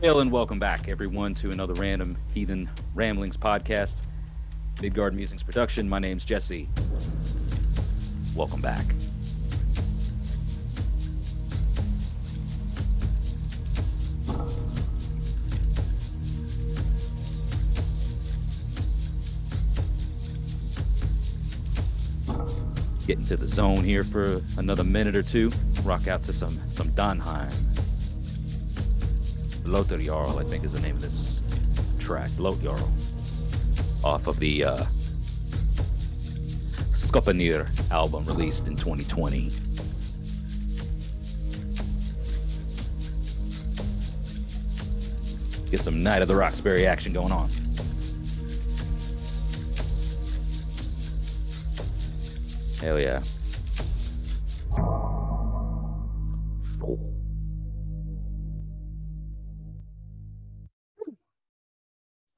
Hail and welcome back, everyone, to another random heathen ramblings podcast. Midgard Musings production. My name's Jesse. Welcome back. Get into the zone here for another minute or two. Rock out to some some Danheim. Lothar Jarl, I think is the name of this track. Lothar Jarl. Off of the uh, Skapanir album released in 2020. Get some Night of the Roxbury action going on. Hell yeah.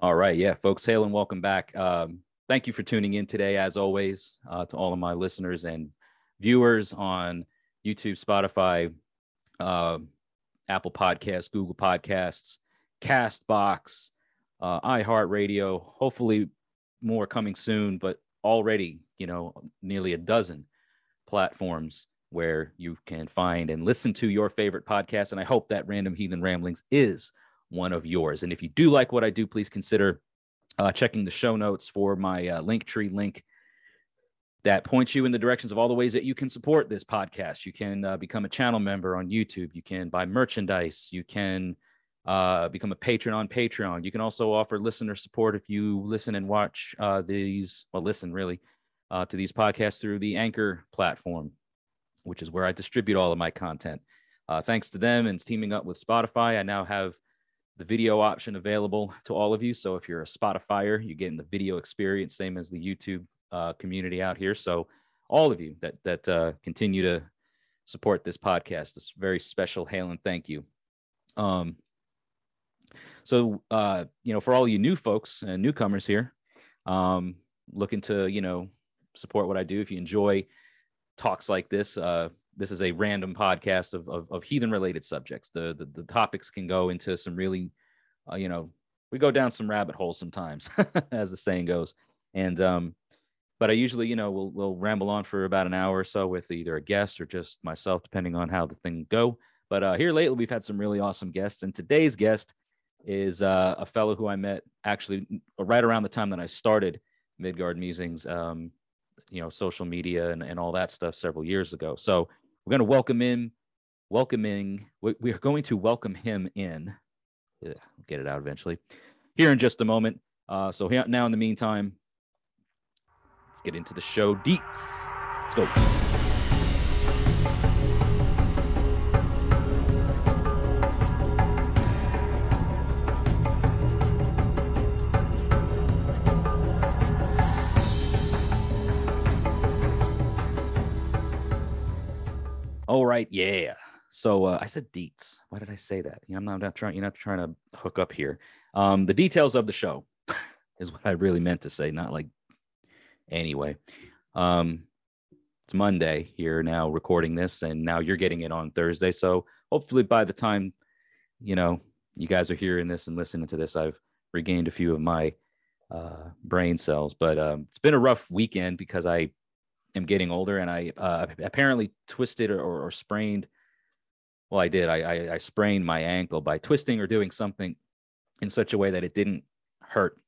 All right, yeah, folks, hail and welcome back. Um, thank you for tuning in today, as always, uh, to all of my listeners and viewers on YouTube, Spotify, uh, Apple Podcasts, Google Podcasts, Castbox, uh, iHeartRadio. Hopefully, more coming soon, but already, you know, nearly a dozen platforms where you can find and listen to your favorite podcast. And I hope that Random Heathen Ramblings is one of yours. And if you do like what I do, please consider uh, checking the show notes for my uh, Linktree link that points you in the directions of all the ways that you can support this podcast. You can uh, become a channel member on YouTube. You can buy merchandise. You can uh, become a patron on Patreon. You can also offer listener support if you listen and watch uh, these, well, listen really uh, to these podcasts through the Anchor platform, which is where I distribute all of my content. Uh, thanks to them and teaming up with Spotify, I now have the video option available to all of you. So if you're a Spotifyer, you're getting the video experience, same as the YouTube uh, community out here. So all of you that that uh, continue to support this podcast, this very special hail and thank you. Um, so uh, you know, for all you new folks and newcomers here, um, looking to you know support what I do. If you enjoy talks like this, uh, this is a random podcast of, of, of heathen related subjects. The, the, the topics can go into some really, uh, you know, we go down some rabbit holes sometimes, as the saying goes. And um, but I usually, you know, we'll we'll ramble on for about an hour or so with either a guest or just myself, depending on how the thing go. But uh, here lately, we've had some really awesome guests, and today's guest is uh, a fellow who I met actually right around the time that I started Midgard Musings, um, you know, social media and, and all that stuff several years ago. So we're going to welcome in, welcoming, we are going to welcome him in. Yeah, get it out eventually. Here in just a moment. Uh, so here, now, in the meantime, let's get into the show deets. Let's go. Right, yeah. So uh, I said deets. Why did I say that? You know, I'm not, I'm not trying. You're not trying to hook up here. Um, the details of the show is what I really meant to say. Not like anyway. Um, it's Monday here now, recording this, and now you're getting it on Thursday. So hopefully, by the time you know you guys are hearing this and listening to this, I've regained a few of my uh, brain cells. But um, it's been a rough weekend because I am getting older, and I uh, apparently twisted or, or, sprained. Well, I did. I, I, I sprained my ankle by twisting or doing something in such a way that it didn't hurt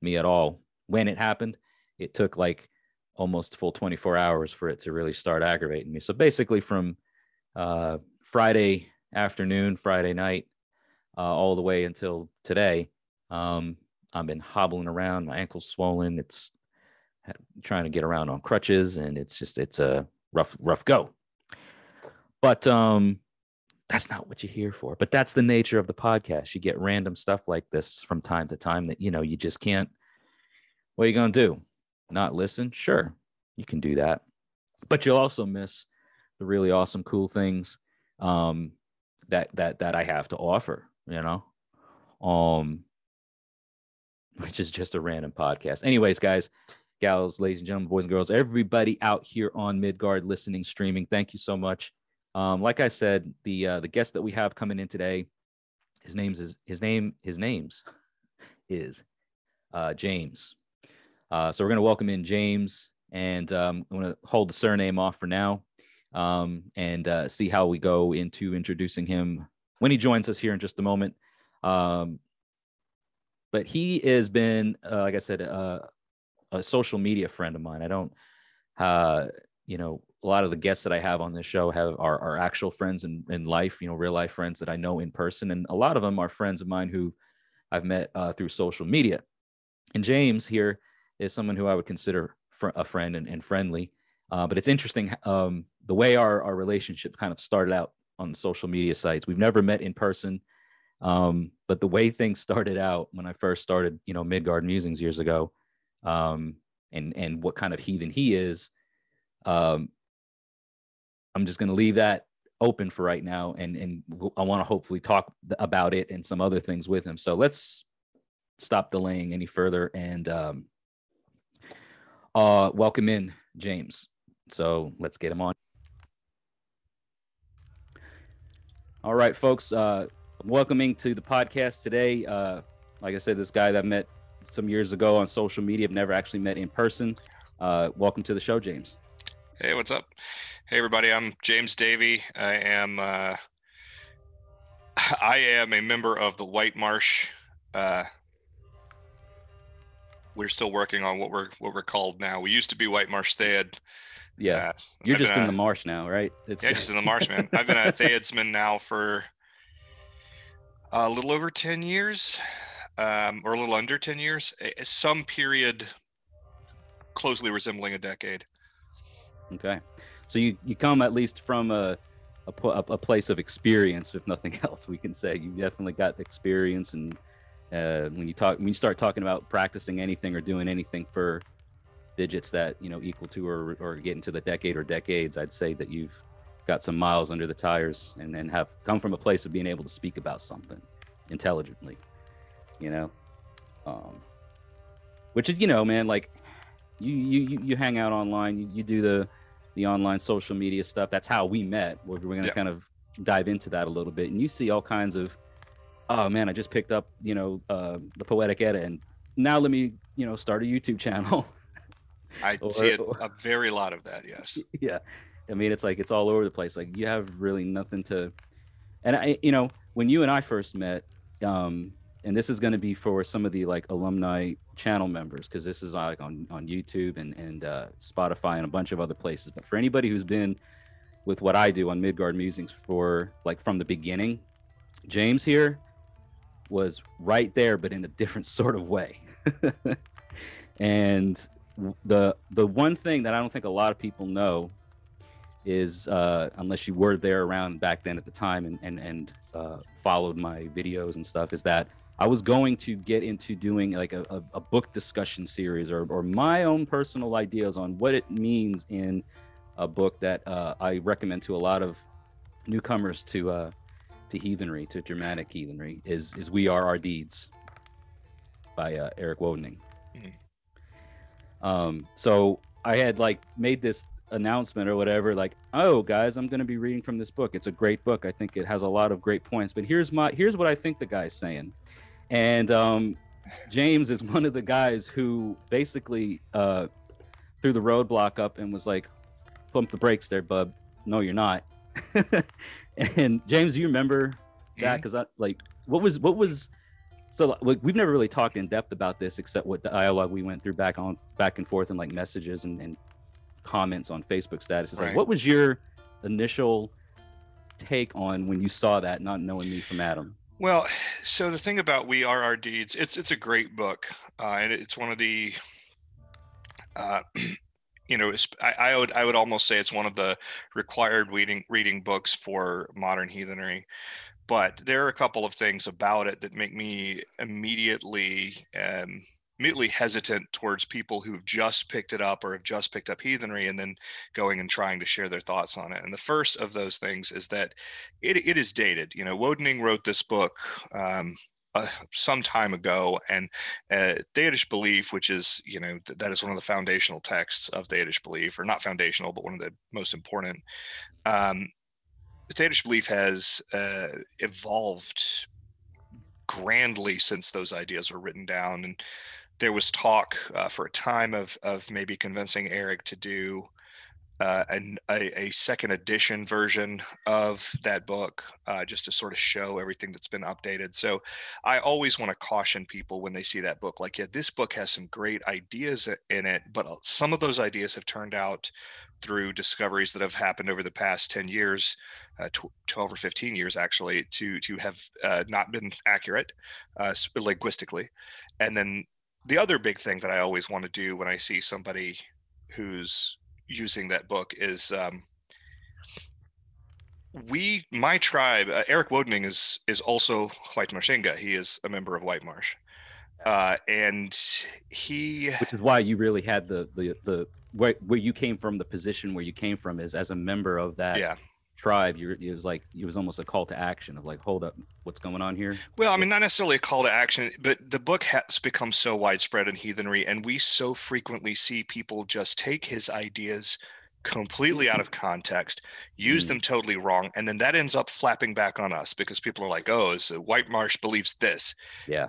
me at all when it happened. It took like almost full 24 hours for it to really start aggravating me. So basically, from uh, Friday afternoon, Friday night, uh, all the way until today, um, I've been hobbling around. My ankle's swollen. It's trying to get around on crutches, and it's just it's a rough rough go. But um, that's not what you're here for. But that's the nature of the podcast. You get random stuff like this from time to time that you know you just can't. What are you gonna do? Not listen? Sure, you can do that, but you'll also miss the really awesome, cool things um, that that that I have to offer. You know, um, which is just a random podcast. Anyways, guys, gals, ladies and gentlemen, boys and girls, everybody out here on Midgard listening, streaming, thank you so much. Um, like I said, the uh, the guest that we have coming in today, his name's is his name his name's is uh, James. Uh, so we're gonna welcome in James, and um, I'm gonna hold the surname off for now, um, and uh, see how we go into introducing him when he joins us here in just a moment. Um, but he has been, uh, like I said, uh, a social media friend of mine. I don't, uh, you know, a lot of the guests that I have on this show have are, are actual friends in, in life, you know, real life friends that I know in person. And a lot of them are friends of mine who I've met uh, through social media. And James here is someone who I would consider fr- a friend and, and friendly. Uh, but it's interesting um, the way our, our relationship kind of started out on social media sites. We've never met in person. Um, but the way things started out when I first started, you know, Midgard Musings years ago, um, and and what kind of heathen he is, um, I'm just going to leave that open for right now, and and I want to hopefully talk about it and some other things with him. So let's stop delaying any further and um, uh, welcome in James. So let's get him on. All right, folks. Uh, welcoming to the podcast today. Uh, like I said, this guy that I met some years ago on social media, I've never actually met in person. Uh, welcome to the show, James. Hey, what's up? Hey, everybody. I'm James Davey. I am uh, I am a member of the White Marsh. Uh, we're still working on what we're what we're called now. We used to be White Marsh Theod. Yeah, uh, you're I've just in a, the marsh now, right? It's, yeah, just in the marsh, man. I've been a Theodsman now for a little over ten years, um, or a little under ten years. Some period closely resembling a decade. Okay, so you you come at least from a a, a place of experience, if nothing else. We can say you definitely got experience, and uh, when you talk when you start talking about practicing anything or doing anything for digits that you know equal to or or get into the decade or decades, I'd say that you've got some miles under the tires, and then have come from a place of being able to speak about something intelligently. You know, um, which is you know, man, like you you you hang out online, you, you do the the online social media stuff. That's how we met. We're, we're gonna yeah. kind of dive into that a little bit, and you see all kinds of, oh man, I just picked up you know uh, the Poetic Edda, and now let me you know start a YouTube channel. I or, see it, a very lot of that. Yes. Yeah, I mean it's like it's all over the place. Like you have really nothing to, and I you know when you and I first met, um, and this is going to be for some of the like alumni channel members because this is like on on YouTube and and uh, Spotify and a bunch of other places. But for anybody who's been with what I do on Midgard Musings for like from the beginning, James here was right there, but in a different sort of way. and the the one thing that I don't think a lot of people know is uh, unless you were there around back then at the time and and and uh, followed my videos and stuff, is that I was going to get into doing like a, a, a, book discussion series or, or my own personal ideas on what it means in a book that uh, I recommend to a lot of newcomers to uh, to heathenry, to Germanic heathenry, is is We Are Our Deeds by uh, Eric Wodening. Mm-hmm. Um, so I had like made this announcement or whatever, like, oh guys, I'm going to be reading from this book. It's a great book. I think it has a lot of great points. But here's my here's what I think the guy's saying and um, James is one of the guys who basically uh, threw the roadblock up and was like, "Pump the brakes, there, bub. No, you're not." and James, you remember that? Because I like, what was what was so like, we've never really talked in depth about this except what dialogue we went through back on back and forth and like messages and, and comments on Facebook statuses. Right. Like, what was your initial take on when you saw that, not knowing me from Adam? Well, so the thing about We Are Our Deeds, it's it's a great book, uh, and it's one of the, uh, you know, I, I, would I would almost say it's one of the required reading reading books for modern heathenry. But there are a couple of things about it that make me immediately um, immediately hesitant towards people who've just picked it up or have just picked up heathenry and then going and trying to share their thoughts on it. And the first of those things is that it, it is dated. You know, Wodening wrote this book um, uh, some time ago, and uh, belief, which is you know th- that is one of the foundational texts of Theodish belief, or not foundational, but one of the most important. Um, belief has uh, evolved grandly since those ideas were written down, and there was talk uh, for a time of of maybe convincing Eric to do uh, an, a, a, second edition version of that book uh, just to sort of show everything that's been updated. So I always want to caution people when they see that book, like, yeah, this book has some great ideas in it, but uh, some of those ideas have turned out through discoveries that have happened over the past 10 years, uh, 12 or 15 years actually, to, to have uh, not been accurate uh, linguistically. And then the other big thing that I always want to do when I see somebody who's using that book is um, we my tribe uh, Eric Wodening is is also White Marshinga. He is a member of White Marsh. Uh, and he which is why you really had the the the where, where you came from the position where you came from is as a member of that yeah tribe, you it was like it was almost a call to action of like, hold up, what's going on here? Well, I mean, not necessarily a call to action, but the book has become so widespread in heathenry, and we so frequently see people just take his ideas completely out of context, use mm. them totally wrong, and then that ends up flapping back on us because people are like, "Oh, so White Marsh believes this." Yeah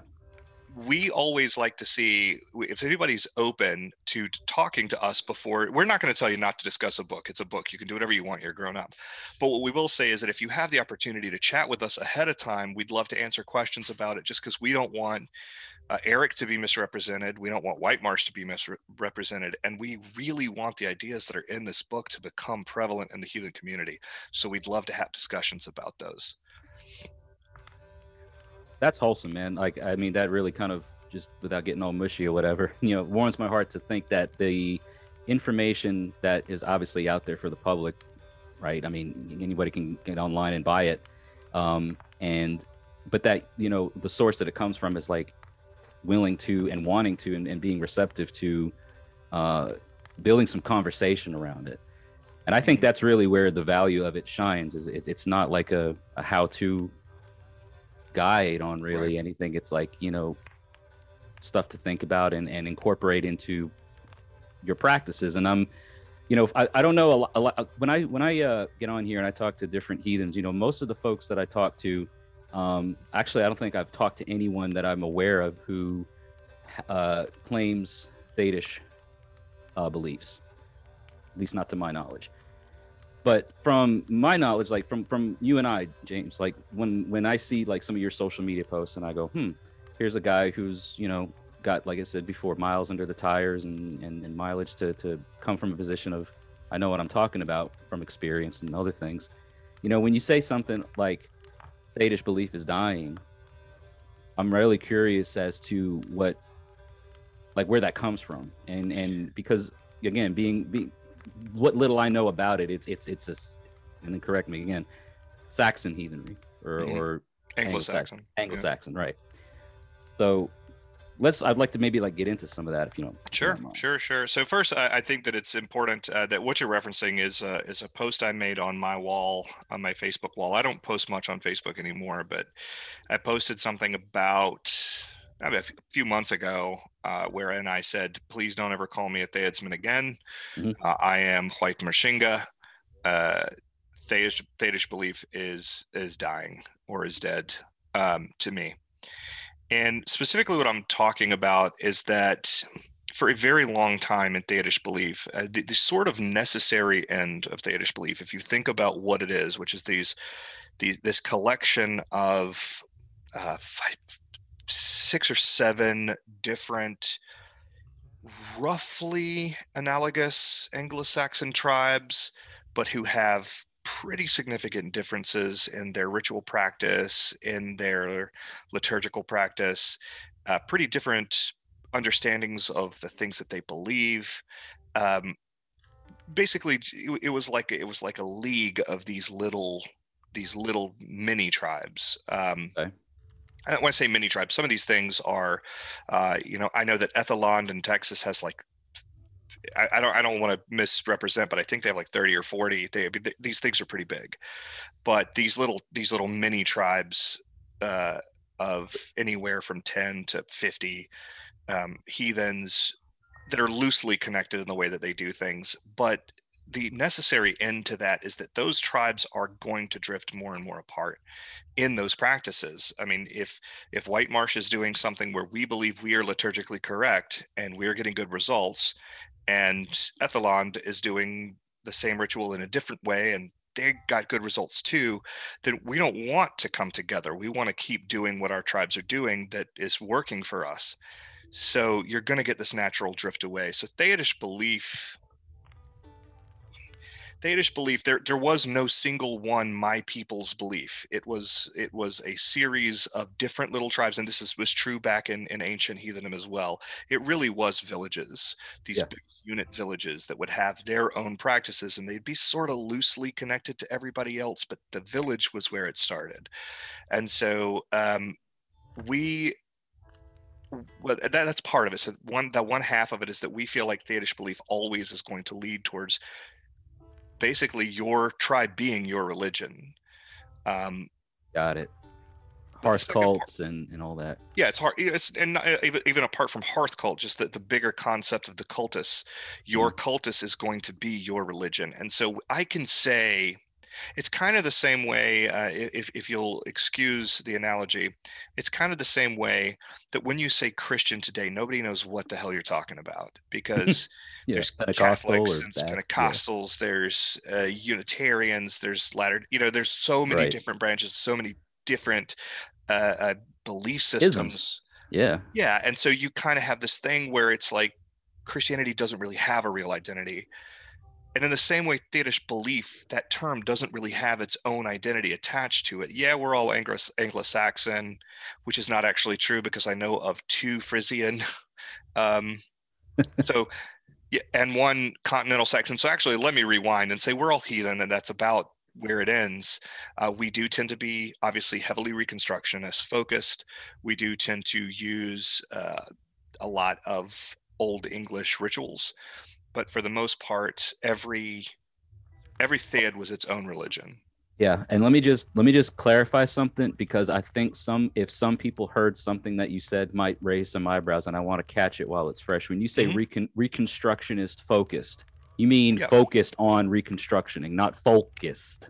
we always like to see if anybody's open to talking to us before we're not going to tell you not to discuss a book it's a book you can do whatever you want you're grown up. But what we will say is that if you have the opportunity to chat with us ahead of time we'd love to answer questions about it just because we don't want uh, eric to be misrepresented we don't want white marsh to be misrepresented and we really want the ideas that are in this book to become prevalent in the heathen community. So we'd love to have discussions about those that's wholesome, man. Like, I mean, that really kind of just without getting all mushy or whatever, you know, warms my heart to think that the information that is obviously out there for the public, right? I mean, anybody can get online and buy it. Um, and, but that, you know, the source that it comes from is like willing to and wanting to and, and being receptive to uh, building some conversation around it. And I think that's really where the value of it shines is it, it's not like a, a how to guide on really right. anything. It's like, you know, stuff to think about and, and incorporate into your practices. And I'm, you know, I, I don't know a lot, a lot, when I when I uh, get on here and I talk to different heathens, you know, most of the folks that I talk to, um, actually, I don't think I've talked to anyone that I'm aware of who uh, claims Theodish uh, beliefs, at least not to my knowledge but from my knowledge like from from you and i james like when when i see like some of your social media posts and i go hmm here's a guy who's you know got like i said before miles under the tires and and, and mileage to to come from a position of i know what i'm talking about from experience and other things. You know when you say something like Theodish belief is dying i'm really curious as to what like where that comes from. And and because again being being what little I know about it, it's it's it's a, and then correct me again, Saxon heathenry or mm-hmm. or Anglo-Saxon, Anglo-Saxon, yeah. right? So let's i'd like to maybe like get into some of that if you don't sure sure sure so first i, I think that it's important uh, that what you're referencing is uh, is a post i made on my wall on my facebook wall i don't post much on facebook anymore but i posted something about maybe a few months ago, uh, wherein I said, "Please don't ever call me a Theodsman again. Mm-hmm. Uh, I am White Marshinga. Uh, belief is is dying or is dead um, to me." And specifically, what I'm talking about is that for a very long time in Theodish belief, uh, the, the, sort of necessary end of Theodish belief, if you think about what it is, which is these, these this collection of uh, five, six or seven different roughly analogous Anglo-Saxon tribes, but who have pretty significant differences in their ritual practice, in their liturgical practice, uh, pretty different understandings of the things that they believe. Um, basically, it was like it was like a league of these little these little mini tribes. Um, okay. When I say mini tribes, some of these things are, uh, you know, I know that Ethelond in Texas has like I, I, don't I don't want to misrepresent, but I think they have like 30 or 40. They, these things are pretty big, but these little these little mini tribes uh, of anywhere from 10 to 50 um, heathens that are loosely connected in the way that they do things, but the necessary end to that is that those tribes are going to drift more and more apart in those practices. I mean, if if White Marsh is doing something where we believe we are liturgically correct and we're getting good results, and Ethelond is doing the same ritual in a different way and they got good results too, then we don't want to come together. We want to keep doing what our tribes are doing that is working for us. So you're going to get this natural drift away. So Theodish belief Theodish belief there there was no single one my people's belief. It was it was a series of different little tribes, and this is, was true back in, in ancient heathenism as well. It really was villages, these yeah. big unit villages that would have their own practices, and they'd be sort of loosely connected to everybody else, but the village was where it started, and so um, we well, that, that's part of it. So one, that one half of it is that we feel like Theodish belief always is going to lead towards basically your tribe being your religion. Um, Got it. Hearth cults part, and, and all that. Yeah, it's hard. It's and not, even even apart from hearth cult, just the, the bigger concept of the cultus. Your mm. cultus is going to be your religion, and so I can say it's kind of the same way, uh, if, if you'll excuse the analogy, it's kind of the same way that when you say Christian today, nobody knows what the hell you're talking about because yeah, there's Catholics and Pentecostals, yeah. there's uh, Unitarians, there's Latter, you know, there's so many right. different branches, so many different uh, uh belief systems. Isms. Yeah. Yeah. And so you kind of have this thing where it's like Christianity doesn't really have a real identity. And in the same way, Theodish belief, that term doesn't really have its own identity attached to it. Yeah, we're all Anglo Saxon, which is not actually true because I know of two Frisian. um, so, yeah, and one continental Saxon. So, actually, let me rewind and say we're all heathen, and that's about where it ends. Uh, we do tend to be obviously heavily Reconstructionist focused. We do tend to use uh, a lot of Old English rituals but for the most part, every every theod was its own religion. Yeah, and let me just let me just clarify something because I think some if some people heard something that you said might raise some eyebrows, and I want to catch it while it's fresh. When you say mm-hmm. recon, reconstructionist focused, you mean yeah. focused on reconstructioning, not folkish.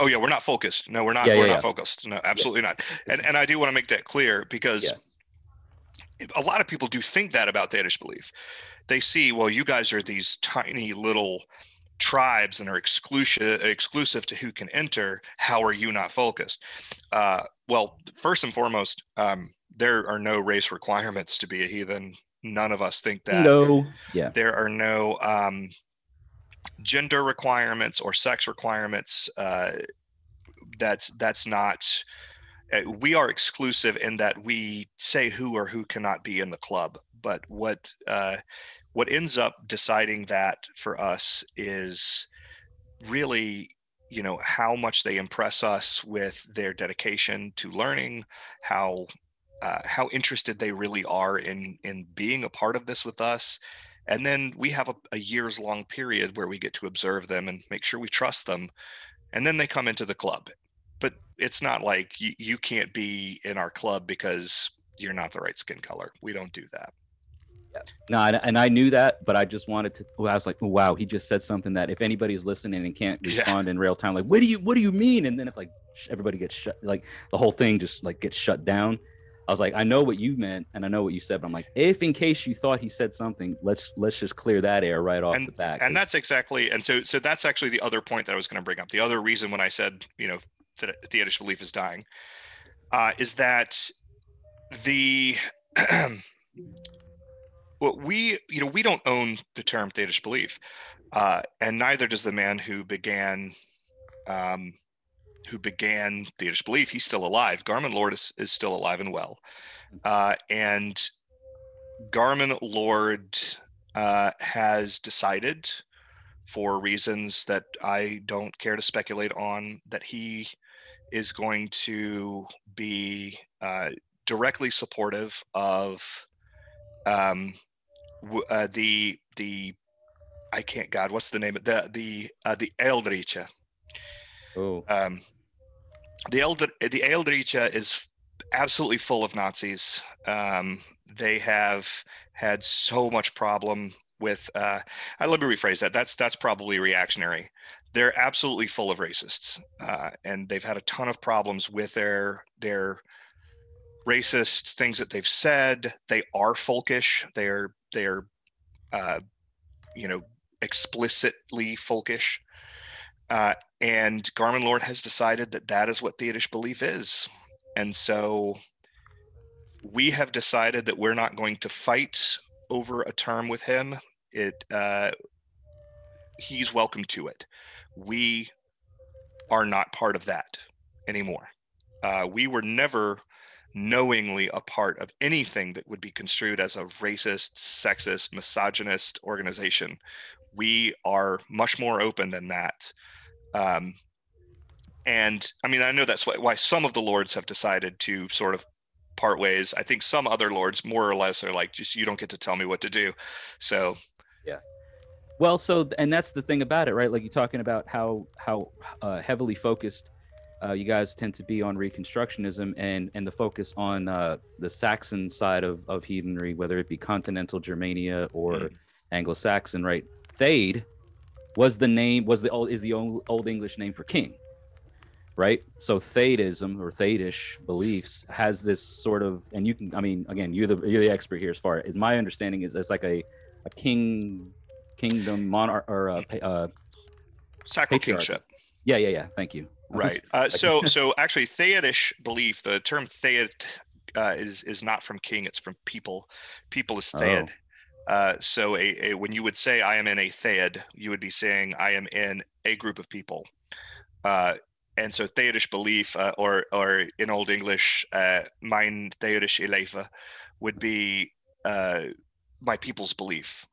Oh yeah, we're not folkish. No, we're not. Yeah, we're yeah, not folkish. No, absolutely not. And and I do want to make that clear because a lot of people do think that about Danish belief they see, well, you guys are these tiny little tribes and are exclusive exclusive to who can enter. How are you not folkish? Uh, well, first and foremost, um, there are no race requirements to be a heathen. None of us think that. No. Yeah. There are no um, gender requirements or sex requirements. Uh, that's that's not. Uh, we are exclusive in that we say who or who cannot be in the club. But what uh, what ends up deciding that for us is really you know how much they impress us with their dedication to learning how uh, how interested they really are in in being a part of this with us and then we have a, a years long period where we get to observe them and make sure we trust them and then they come into the club but it's not like you, you can't be in our club because you're not the right skin color we don't do that no, and I knew that, but I just wanted to. I was like, wow, he just said something that if anybody's listening and can't respond yeah. in real time, like, what do you, what do you mean? And then it's like everybody gets shut, like the whole thing just like gets shut down. I was like, I know what you meant, and I know what you said, but I'm like, if in case you thought he said something, let's let's just clear that air right off and, the bat. And that's exactly, and so so that's actually the other point that I was going to bring up. The other reason when I said, you know, that Theodish belief is dying, uh, is that the well, we, you know, we don't own the term Theodish belief, uh, and neither does the man who began um, who began the Theodish belief. He's still alive. Garman Lord is, is still alive and well. Uh, and Garman Lord uh, has decided, for reasons that I don't care to speculate on, that he is going to be uh, directly supportive of um, uh, the the I can't God what's the name of the the uh, the Ealdriht. Oh. Um, the Elder the Ealdriht is absolutely full of Nazis. Um, they have had so much problem with. Uh, uh, let me rephrase that. That's that's probably reactionary. They're absolutely full of racists, uh, and they've had a ton of problems with their their racist things that they've said. They are folkish. They're they're uh, you know explicitly folkish. Uh, and Garman Lord has decided that that is what the Theodish belief is. And so we have decided that we're not going to fight over a term with him. It uh, he's welcome to it. We are not part of that anymore. Uh, we were never knowingly a part of anything that would be construed as a racist, sexist, misogynist organization. We are much more open than that. Um, and I mean, I know that's why, why some of the lords have decided to sort of part ways. I think some other lords, more or less, are like, just you don't get to tell me what to do. So, yeah. Well, so and that's the thing about it, right? Like you're talking about how how uh, heavily focused uh, you guys tend to be on Reconstructionism and and the focus on uh, the Saxon side of of heathenry, whether it be continental Germania or mm. Anglo-Saxon, right? Thade was the name was the old is the old, old English name for king, right? So Thadism or Thadish beliefs has this sort of, and you can, I mean, again, you're the you're the expert here as far as my understanding is it's like a a king kingdom monarch or a, uh sacral kingship. Yeah, yeah, yeah. Thank you. Right. Uh, so so actually, Theodish belief, the term Theod uh, is is not from king; it's from people. People is Theod. Oh. Uh, so a, a, when you would say I am in a Theod," you would be saying I am in a group of people. Uh, and so Theodish belief, uh, or or in Old English, uh, mein Thaydish elefa, would be uh, my people's belief.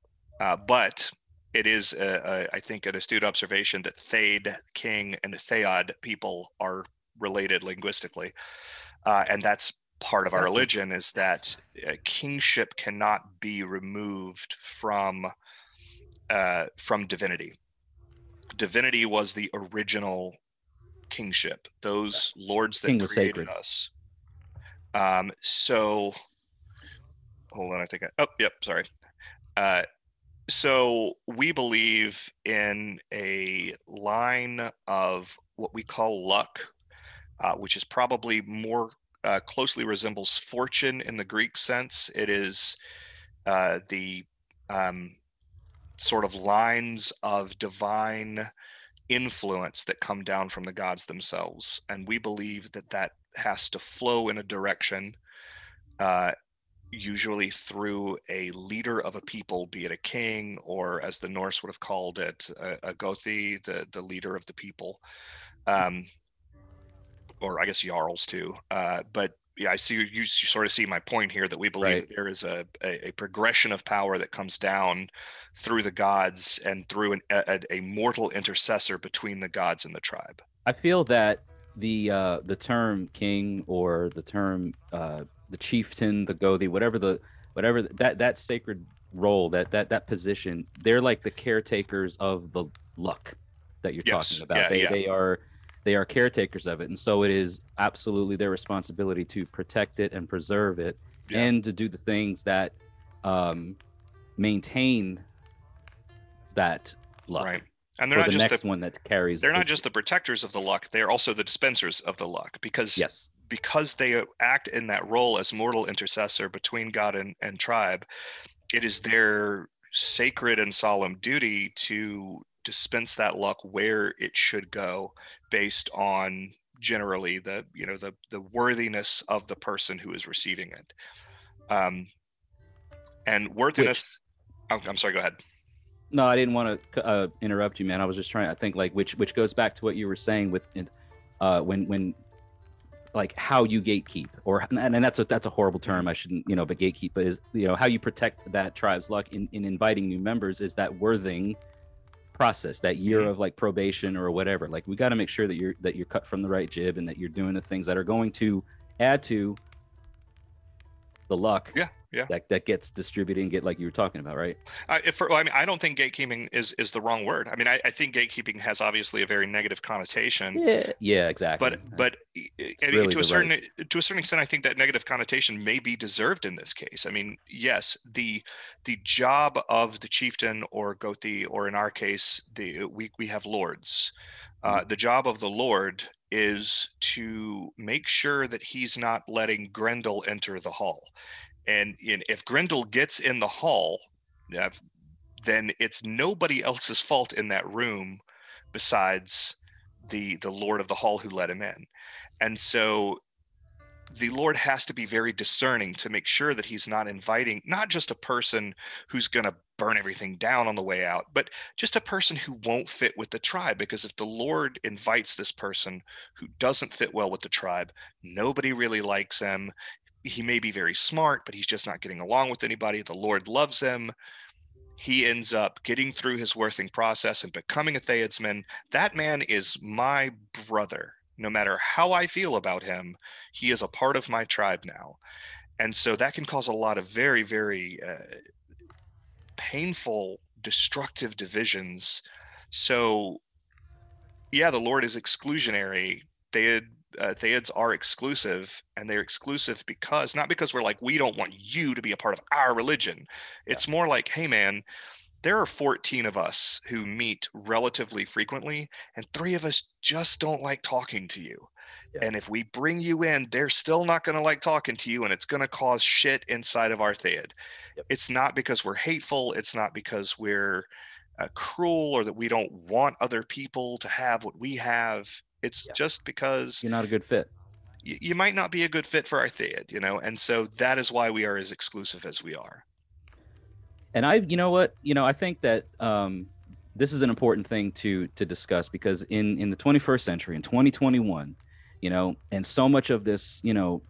Uh, but it is, I think, an astute observation that Thade, king, and Thayad people are related linguistically, and that's part of our religion is that uh, kingship cannot be removed from uh, from divinity. Divinity was the original kingship; those lords that King created sacred. us. Um, so, hold on, I think. I, oh, yep, sorry. Uh, so we believe in a line of what we call luck, uh, which is probably more uh, closely resembles fortune in the Greek sense. It is uh, the um, sort of lines of divine influence that come down from the gods themselves. And we believe that that has to flow in a direction, uh, usually through a leader of a people, be it a king or, as the Norse would have called it, a, a gothi, the, the leader of the people. Um, or I guess Jarls too. Uh, but yeah, I see you, you sort of see my point here that we believe right. that there is a, a, a, progression of power that comes down through the gods and through an, a, a, mortal intercessor between the gods and the tribe. I feel that the uh, the term king or the term uh, the chieftain, the gothi, whatever the whatever that that sacred role, that that that position, they're like the caretakers of the luck that you're yes. talking about. Yeah, they yeah. they are they are caretakers of it and so it is absolutely their responsibility to protect it and preserve it yeah. and to do the things that um, maintain that luck right and they're not the just next the one that carries they're not just the protectors of the luck they're also the dispensers of the luck because yes because they act in that role as mortal intercessor between god and, and tribe it is their sacred and solemn duty to dispense that luck where it should go based on generally the you know the the worthiness of the person who is receiving it um and worthiness I'm, I'm, sorry go ahead no, I didn't want to uh, interrupt you, man. I was just trying. I think like which which goes back to what you were saying with uh, when when like how you gatekeep or and, and that's a that's a horrible term i shouldn't you know but gatekeep but is you know how you protect that tribe's luck in, in inviting new members is that worthing process that year mm-hmm. of like probation or whatever like we got to make sure that you're that you're cut from the right jib and that you're doing the things that are going to add to the luck yeah yeah that, that gets distributed and get like you were talking about right uh, if for, well, i mean i don't think gatekeeping is is the wrong word i mean I, I think gatekeeping has obviously a very negative connotation yeah yeah exactly but but really to a certain right. to a certain extent i think that negative connotation may be deserved in this case i mean yes the the job of the chieftain or gothi or in our case the we, we have lords uh, mm-hmm. the job of the lord is to make sure that he's not letting Grendel enter the hall. And in, if Grendel gets in the hall, then it's nobody else's fault in that room besides the the lord of the hall who let him in. And so the Lord has to be very discerning to make sure that he's not inviting not just a person who's going to burn everything down on the way out, but just a person who won't fit with the tribe. Because if the Lord invites this person who doesn't fit well with the tribe, nobody really likes him he may be very smart, but he's just not getting along with anybody. The Lord loves him. He ends up getting through his worthing process and becoming a Theodsman. That man is my brother. No matter how I feel about him, he is a part of my tribe now. And so that can cause a lot of very, very uh, painful, destructive divisions. So, yeah, the Lord is exclusionary. Theod uh, Theods are exclusive, and they're exclusive because not because we're like we don't want you to be a part of our religion. It's yeah. more like, hey man, there are 14 of us who meet relatively frequently, and three of us just don't like talking to you. Yeah. And if we bring you in, they're still not going to like talking to you, and it's going to cause shit inside of our Theod. Yep. It's not because we're hateful. It's not because we're uh, cruel or that we don't want other people to have what we have. It's yeah. just because you're not a good fit. Y- you might not be a good fit for our Theod, you know, and so that is why we are as exclusive as we are. And I, you know what, you know, I think that um, this is an important thing to to discuss because in in the 21st century, in 2021, you know, and so much of this, you know,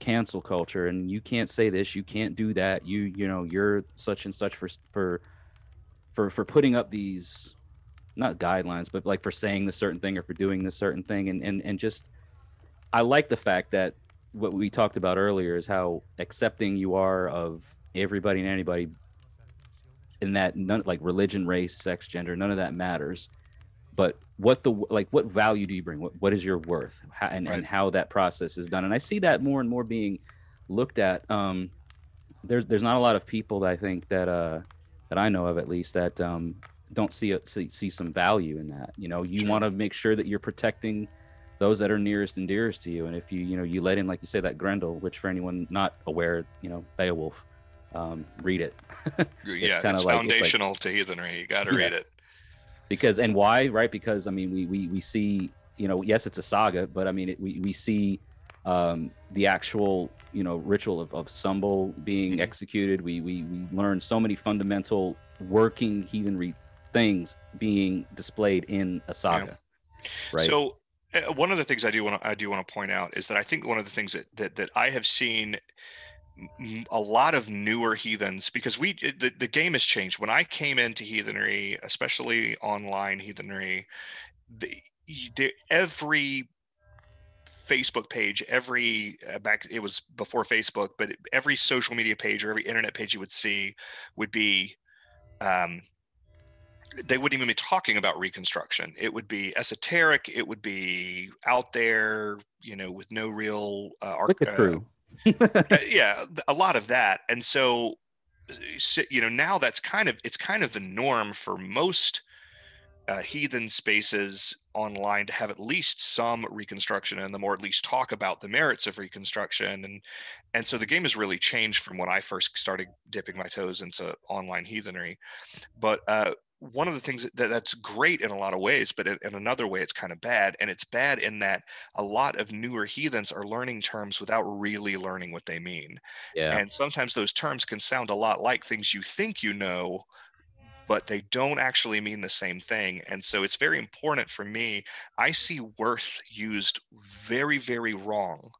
cancel culture, and you can't say this, you can't do that, you you know, you're such and such for for for for putting up these not guidelines, but like for saying this certain thing or for doing this certain thing, and and and just I like the fact that what we talked about earlier is how accepting you are of everybody and anybody in that none like religion race sex gender none of that matters. But what the like what value do you bring? What, what is your worth? How, and, right. and how that process is done. And i see that more and more being looked at. Um there's there's not a lot of people that i think that uh that i know of at least that um don't see it see, see some value in that you know you sure. want to make sure that you're protecting those that are nearest and dearest to you and if you you know you let in like you say that grendel which for anyone not aware you know beowulf um, read it it's yeah it's like, foundational it's like, to heathenry you got to yeah. read it because and why right because i mean we we, we see you know yes it's a saga but i mean it, we, we see um, the actual you know ritual of, of Sumbel being mm-hmm. executed we, we we learn so many fundamental working heathenry things being displayed in a saga. Yeah. Right. So uh, one of the things I do want to I do want to point out is that I think one of the things that that, that I have seen a lot of newer heathens because we the, the game has changed when i came into heathenry especially online heathenry the, the every facebook page every uh, back it was before facebook but every social media page or every internet page you would see would be um, they wouldn't even be talking about reconstruction. It would be esoteric. It would be out there, you know, with no real uh, arc. Uh, yeah, a lot of that. And so, you know, now that's kind of it's kind of the norm for most uh, heathen spaces online to have at least some reconstruction in them or at least talk about the merits of reconstruction and and so the game has really changed from when i first started dipping my toes into online heathenry but uh, one of the things that that's great in a lot of ways, but in, in, another way, it's kind of bad. And it's bad in that a lot of newer heathens are learning terms without really learning what they mean. Yeah. And sometimes those terms can sound a lot like things you think you know, but they don't actually mean the same thing. And so it's very important for me. I see worth used very, very wrong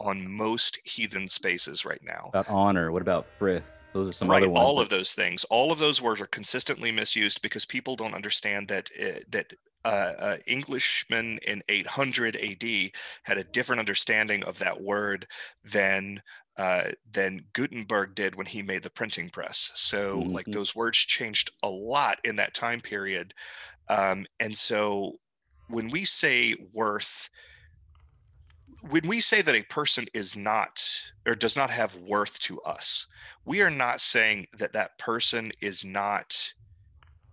on most heathen spaces right now. About honor. What about frith? Those are some right, other ones. all that- of those things. All of those words are consistently misused because people don't understand that uh, that uh, uh, Englishmen in 800 AD had a different understanding of that word than uh, than Gutenberg did when he made the printing press. So, like Mhm. those words changed a lot in that time period, um, and so when we say worth, when we say that a person is not or does not have worth to us, we are not saying that that person is not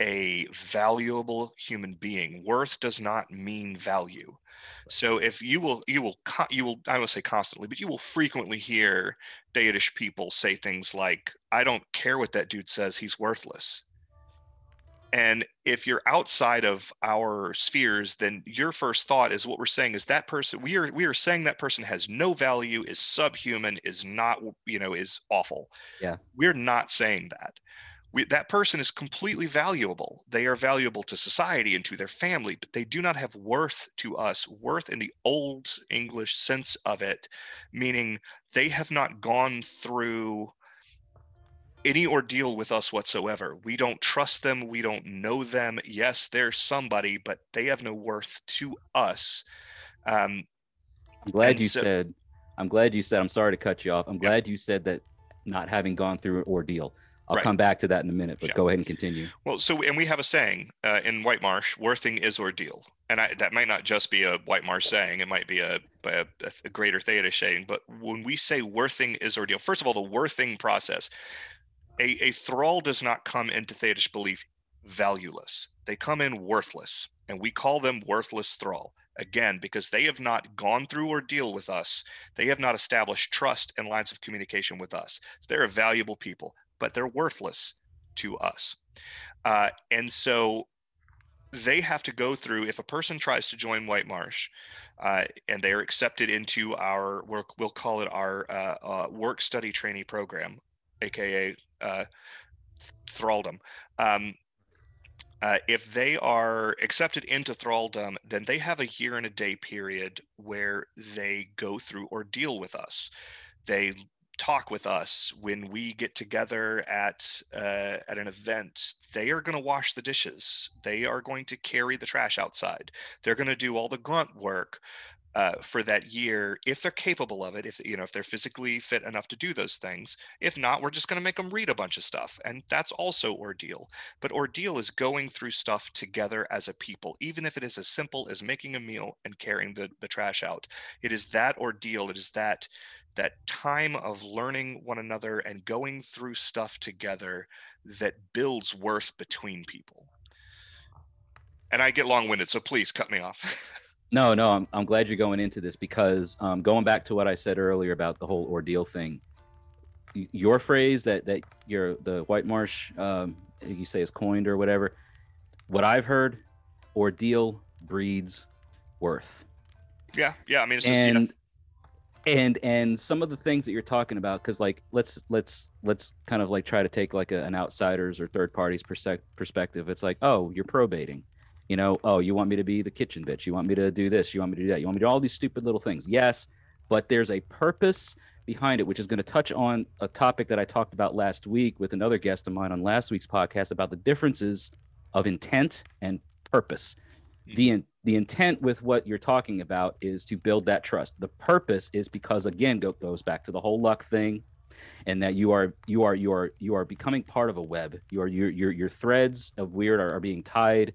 a valuable human being. Worth does not mean value. So if you will, you will, you will, I won't say constantly, but you will frequently hear Theodish people say things like, I don't care what that dude says, he's worthless. And if you're outside of our spheres, then your first thought is what we're saying is that person, we are, we are saying that person has no value, is subhuman, is not, you know, is awful. Yeah. We're not saying that we, that person is completely valuable. They are valuable to society and to their family, but they do not have worth to us. Worth in the old English sense of it, meaning they have not gone through any ordeal with us whatsoever. We don't trust them. We don't know them. Yes, they're somebody, but they have no worth to us. Um, I'm glad you so- said. I'm glad you said. I'm sorry to cut you off. I'm glad you said that not having gone through an ordeal. I'll Right. come back to that in a minute, but Yeah. go ahead and continue. Well, so and we have a saying uh, in White Marsh: "Worthing is ordeal," and I, that might not just be a White Marsh saying; it might be a a, a greater Theodish saying. But when we say "worthing is ordeal," first of all, the worthing process, a a thrall does not come into Theodish belief valueless; they come in worthless, and we call them worthless thrall. Again, because they have not gone through ordeal with us, they have not established trust and lines of communication with us. They're a valuable people, but they're worthless to us. Uh, and so they have to go through, if a person tries to join White Marsh uh, and they are accepted into our, we'll, we'll call it our uh, uh, work study trainee program, AKA uh, thraldom. Um, uh, if they are accepted into thraldom, then they have a year and a day period where they go through or deal with us. They talk with us when we get together at uh, at an event they are going to wash the dishes they are going to carry the trash outside they're going to do all the grunt work uh, for that year if they're capable of it if you know if they're physically fit enough to do those things if not we're just going to make them read a bunch of stuff and that's also ordeal but ordeal is going through stuff together as a people even if it is as simple as making a meal and carrying the, the trash out it is that ordeal it is that that time of learning one another and going through stuff together that builds worth between people. And I get long winded, so please cut me off. No, no, I'm, I'm glad you're going into this because um, going back to what I said earlier about the whole ordeal thing, your phrase that that your the White Marsh um, you say is coined or whatever. What I've heard, ordeal breeds worth, yeah, yeah. I mean, it's just, and yeah, and and some of the things that you're talking about, because like let's let's let's kind of like try to take like a, an outsider's or third party's perspective. It's like, oh, you're probating you know, oh, you want me to be the kitchen bitch. You want me to do this. You want me to do that. You want me to do all these stupid little things. Yes, but there's a purpose behind it, which is going to touch on a topic that I talked about last week with another guest of mine on last week's podcast about the differences of intent and purpose. Hmm. The, in, the intent with what you're talking about is to build that trust. The purpose is because again go, goes back to the whole luck thing and that you are you are you are you are becoming part of a web. You are your your your threads of wyrd are, are being tied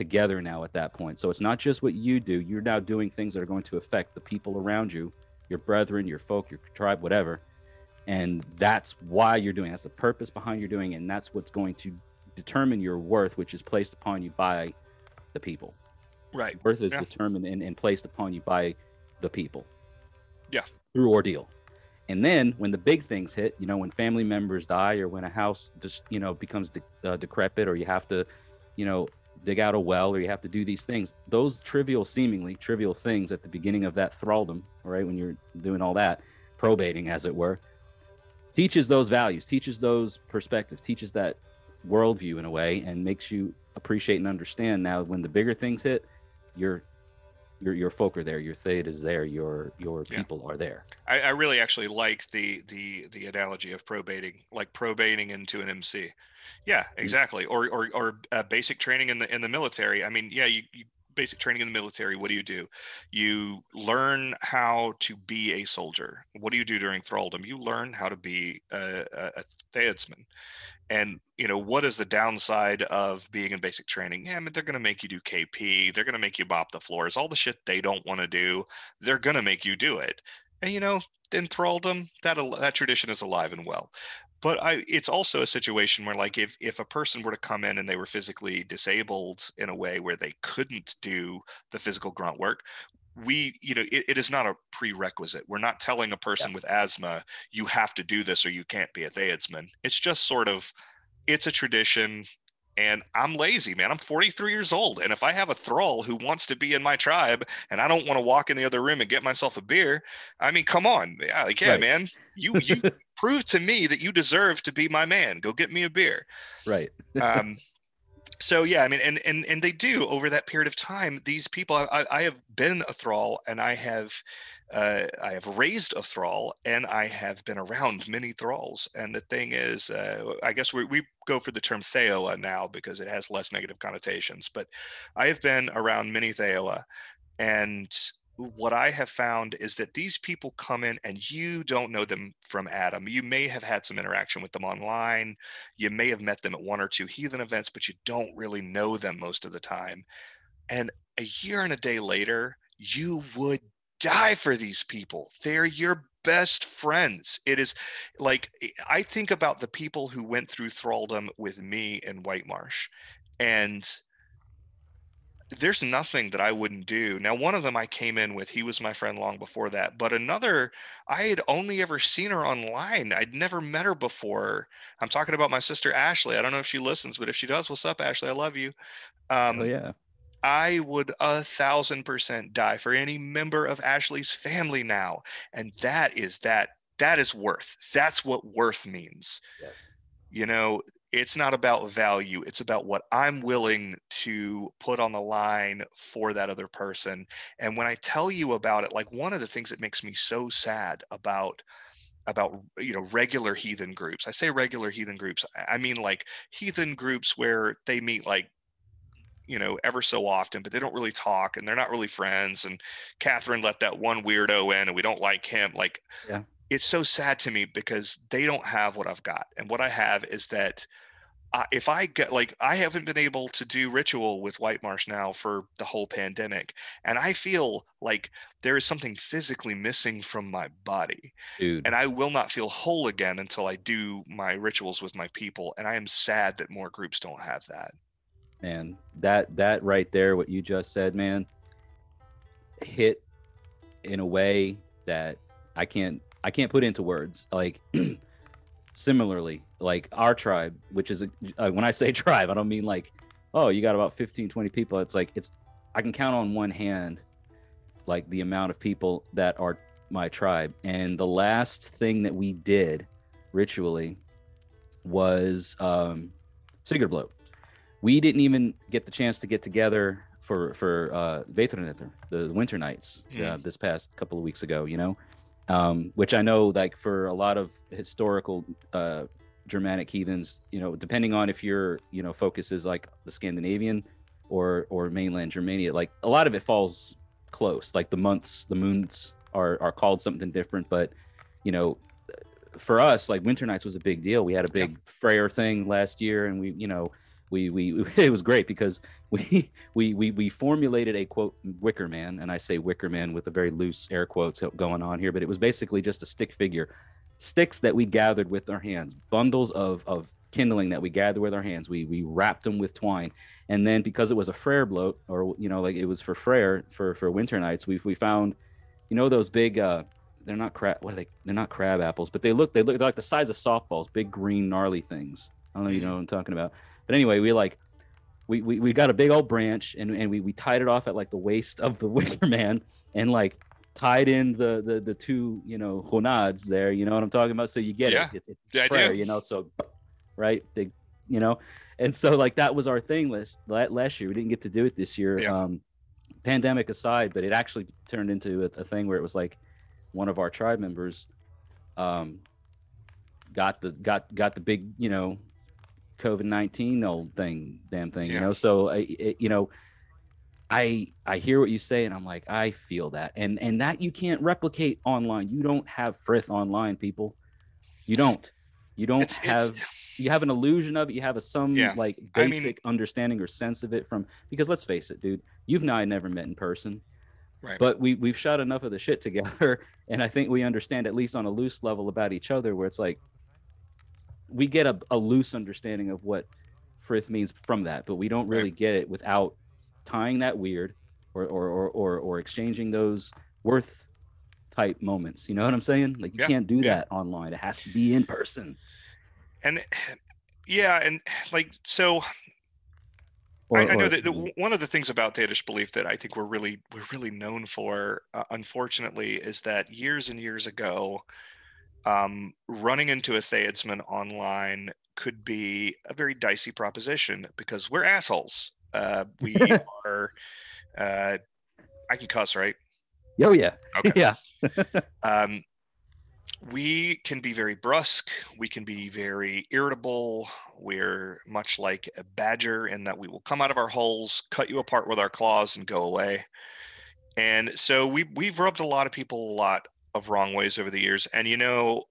together now at that point. So it's not just what you do, you're now doing things that are going to affect the people around you, your brethren, your folk, your tribe, whatever. And that's why you're doing. That's the purpose behind you're doing, and that's what's going to determine your worth, which is placed upon you by the people. right. Worth is Yeah. determined and, and placed upon you by the people. Yeah. Through ordeal. And then when the big things hit, you know, when family members die or when a house just, you know, becomes de- uh, decrepit or you have to, you know, dig out a well or you have to do these things, those trivial, seemingly trivial things at the beginning of that thraldom, right? When you're doing all that, probating, as it were, teaches those values, teaches those perspectives, teaches that worldview in a way and makes you appreciate and understand now when the bigger things hit your your your folk are there your theta is there your your Yeah. people are there I, I really actually like the the the analogy of probating, like probating into an MC. Yeah, exactly. Or or or uh, basic training in the in the military. I mean, yeah, you, you basic training in the military. What do you do? You learn how to be a soldier. What do you do during thraldom? You learn how to be a, a, Theodsman. And you know what is the downside of being in basic training? Yeah, mean they're going to make you do KP. They're going to make you mop the floors. All the shit they don't want to do, they're going to make you do it. And you know, in thraldom, that that tradition is alive and well. But I, it's also a situation where, like, if if a person were to come in and they were physically disabled in a way where they couldn't do the physical grunt work, we, you know, it, it is not a prerequisite. We're not telling a person with asthma you have to do this or you can't be a Theodsman. It's just sort of, it's a tradition. And I'm lazy, man. I'm 43 years old. And if I have a thrall who wants to be in my tribe and I don't want to walk in the other room and get myself a beer, I mean, come on. Yeah, like, yeah, Right. man, you you prove to me that you deserve to be my man. Go get me a beer. right Um, so yeah, I mean, and and and they do over that period of time. These people, I, I have been a thrall, and I have, uh, I have raised a thrall, and I have been around many thralls. And the thing is, uh, I guess we we go for the term Theoa now because it has less negative connotations. But I have been around many Theoa, and what I have found is that these people come in and you don't know them from Adam. You may have had some interaction with them online. You may have met them at one or two heathen events, but you don't really know them most of the time. And a year and a day later, you would die for these people. They're your best friends. It is like I think about the people who went through thraldom with me in White Marsh, and there's nothing that I wouldn't do. Now, one of them I came in with, he was my friend long before that, but another, I had only ever seen her online. I'd never met her before. I'm talking about my sister Ashley. I don't know if she listens, but if she does, what's up, Ashley? I love you. Um, oh yeah I would a thousand percent die for any member of Ashley's family now. And that is that, that is worth. That's what worth means. Yes. You know, it's not about value, it's about what I'm willing to put on the line for that other person. And when I tell you about it, like one of the things that makes me so sad about about you know regular heathen groups i say regular heathen groups i mean like heathen groups where they meet like you know ever so often but they don't really talk and they're not really friends and catherine let that one weirdo in and we don't like him like Yeah. it's so sad to me because they don't have what i've got and what i have is that uh, if i get like i haven't been able to do ritual with white marsh now for the whole pandemic and i feel like there is something physically missing from my body dude. and i will not feel whole again until i do my rituals with my people and i am sad that more groups don't have that. Man that that right there what you just said man hit in a way that i can't i can't put into words. Like similarly like our tribe which is a, uh, when i say tribe i don't mean like oh you got about 15 20 people. It's like it's i can count on one hand like the amount of people that are my tribe. And the last thing that we did ritually was um Sigurblot we didn't even get the chance to get together for for uh the winter nights uh, this past couple of weeks ago you know um which i know like for a lot of historical uh germanic heathens you know depending on if your you know focus is like the scandinavian or or mainland germania like a lot of it falls close. Like the months the moons are are called something different but you know for us like winter nights was a big deal. We had a big freyr thing last year and we you know we we it was great because we we we we formulated a quote wicker man and i say wicker man with a very loose air quotes going on here but it was basically just a stick figure sticks that we gathered with our hands bundles of of kindling that we gathered with our hands. We we wrapped them with twine. And then because it was a freyr blot or you know like it was for freyr for for winter nights we we found you know those big uh they're not crab what are they they're not crab apples but they look they look like the size of softballs big green gnarly things. I don't know if you know what i'm talking about but anyway we like we, we, we got a big old branch and, and we, we tied it off at like the waist of the wicker man and like tied in the the, the two you know honads there you know what i'm talking about so you get Yeah. it it's, it's Yeah, prayer, you know so right they you know. And so like that was our thing last last year. We didn't get to do it this year. Yeah. Um, pandemic aside, but it actually turned into a, a thing where it was like one of our tribe members um, got the got got the big you know COVID nineteen old thing, damn thing, you know. So I, it, you know, I I hear what you say, and I'm like, I feel that, and and that you can't replicate online. You don't have Frith online, people. You don't. You don't It's- it's- have. You have an illusion of it. You have a some Yeah. like I mean- basic understanding or sense of it from because let's face it, dude. You've and I never met in person Right. but we we've shot enough of the shit together and i think we understand at least on a loose level about each other where it's like we get a, a loose understanding of what frith means from that but we don't really get it without tying that wyrd or or or or, or exchanging those worth type moments. You know what i'm saying? Like you Yeah, can't do yeah. that online. It has to be in person. And yeah, and like so or, I, I know or- that the, one of the things about Theodish belief that I think we're really we're really known for, uh, unfortunately, is that years and years ago, um, running into a Theodsman online could be a very dicey proposition because we're assholes. Uh, we are. Uh, I can cuss, right? oh yeah Okay. yeah um, we can be very brusque we can be very irritable we're much like a badger in that we will come out of our holes cut you apart with our claws and go away and so we, we've rubbed a lot of people a lot of wrong ways over the years and you know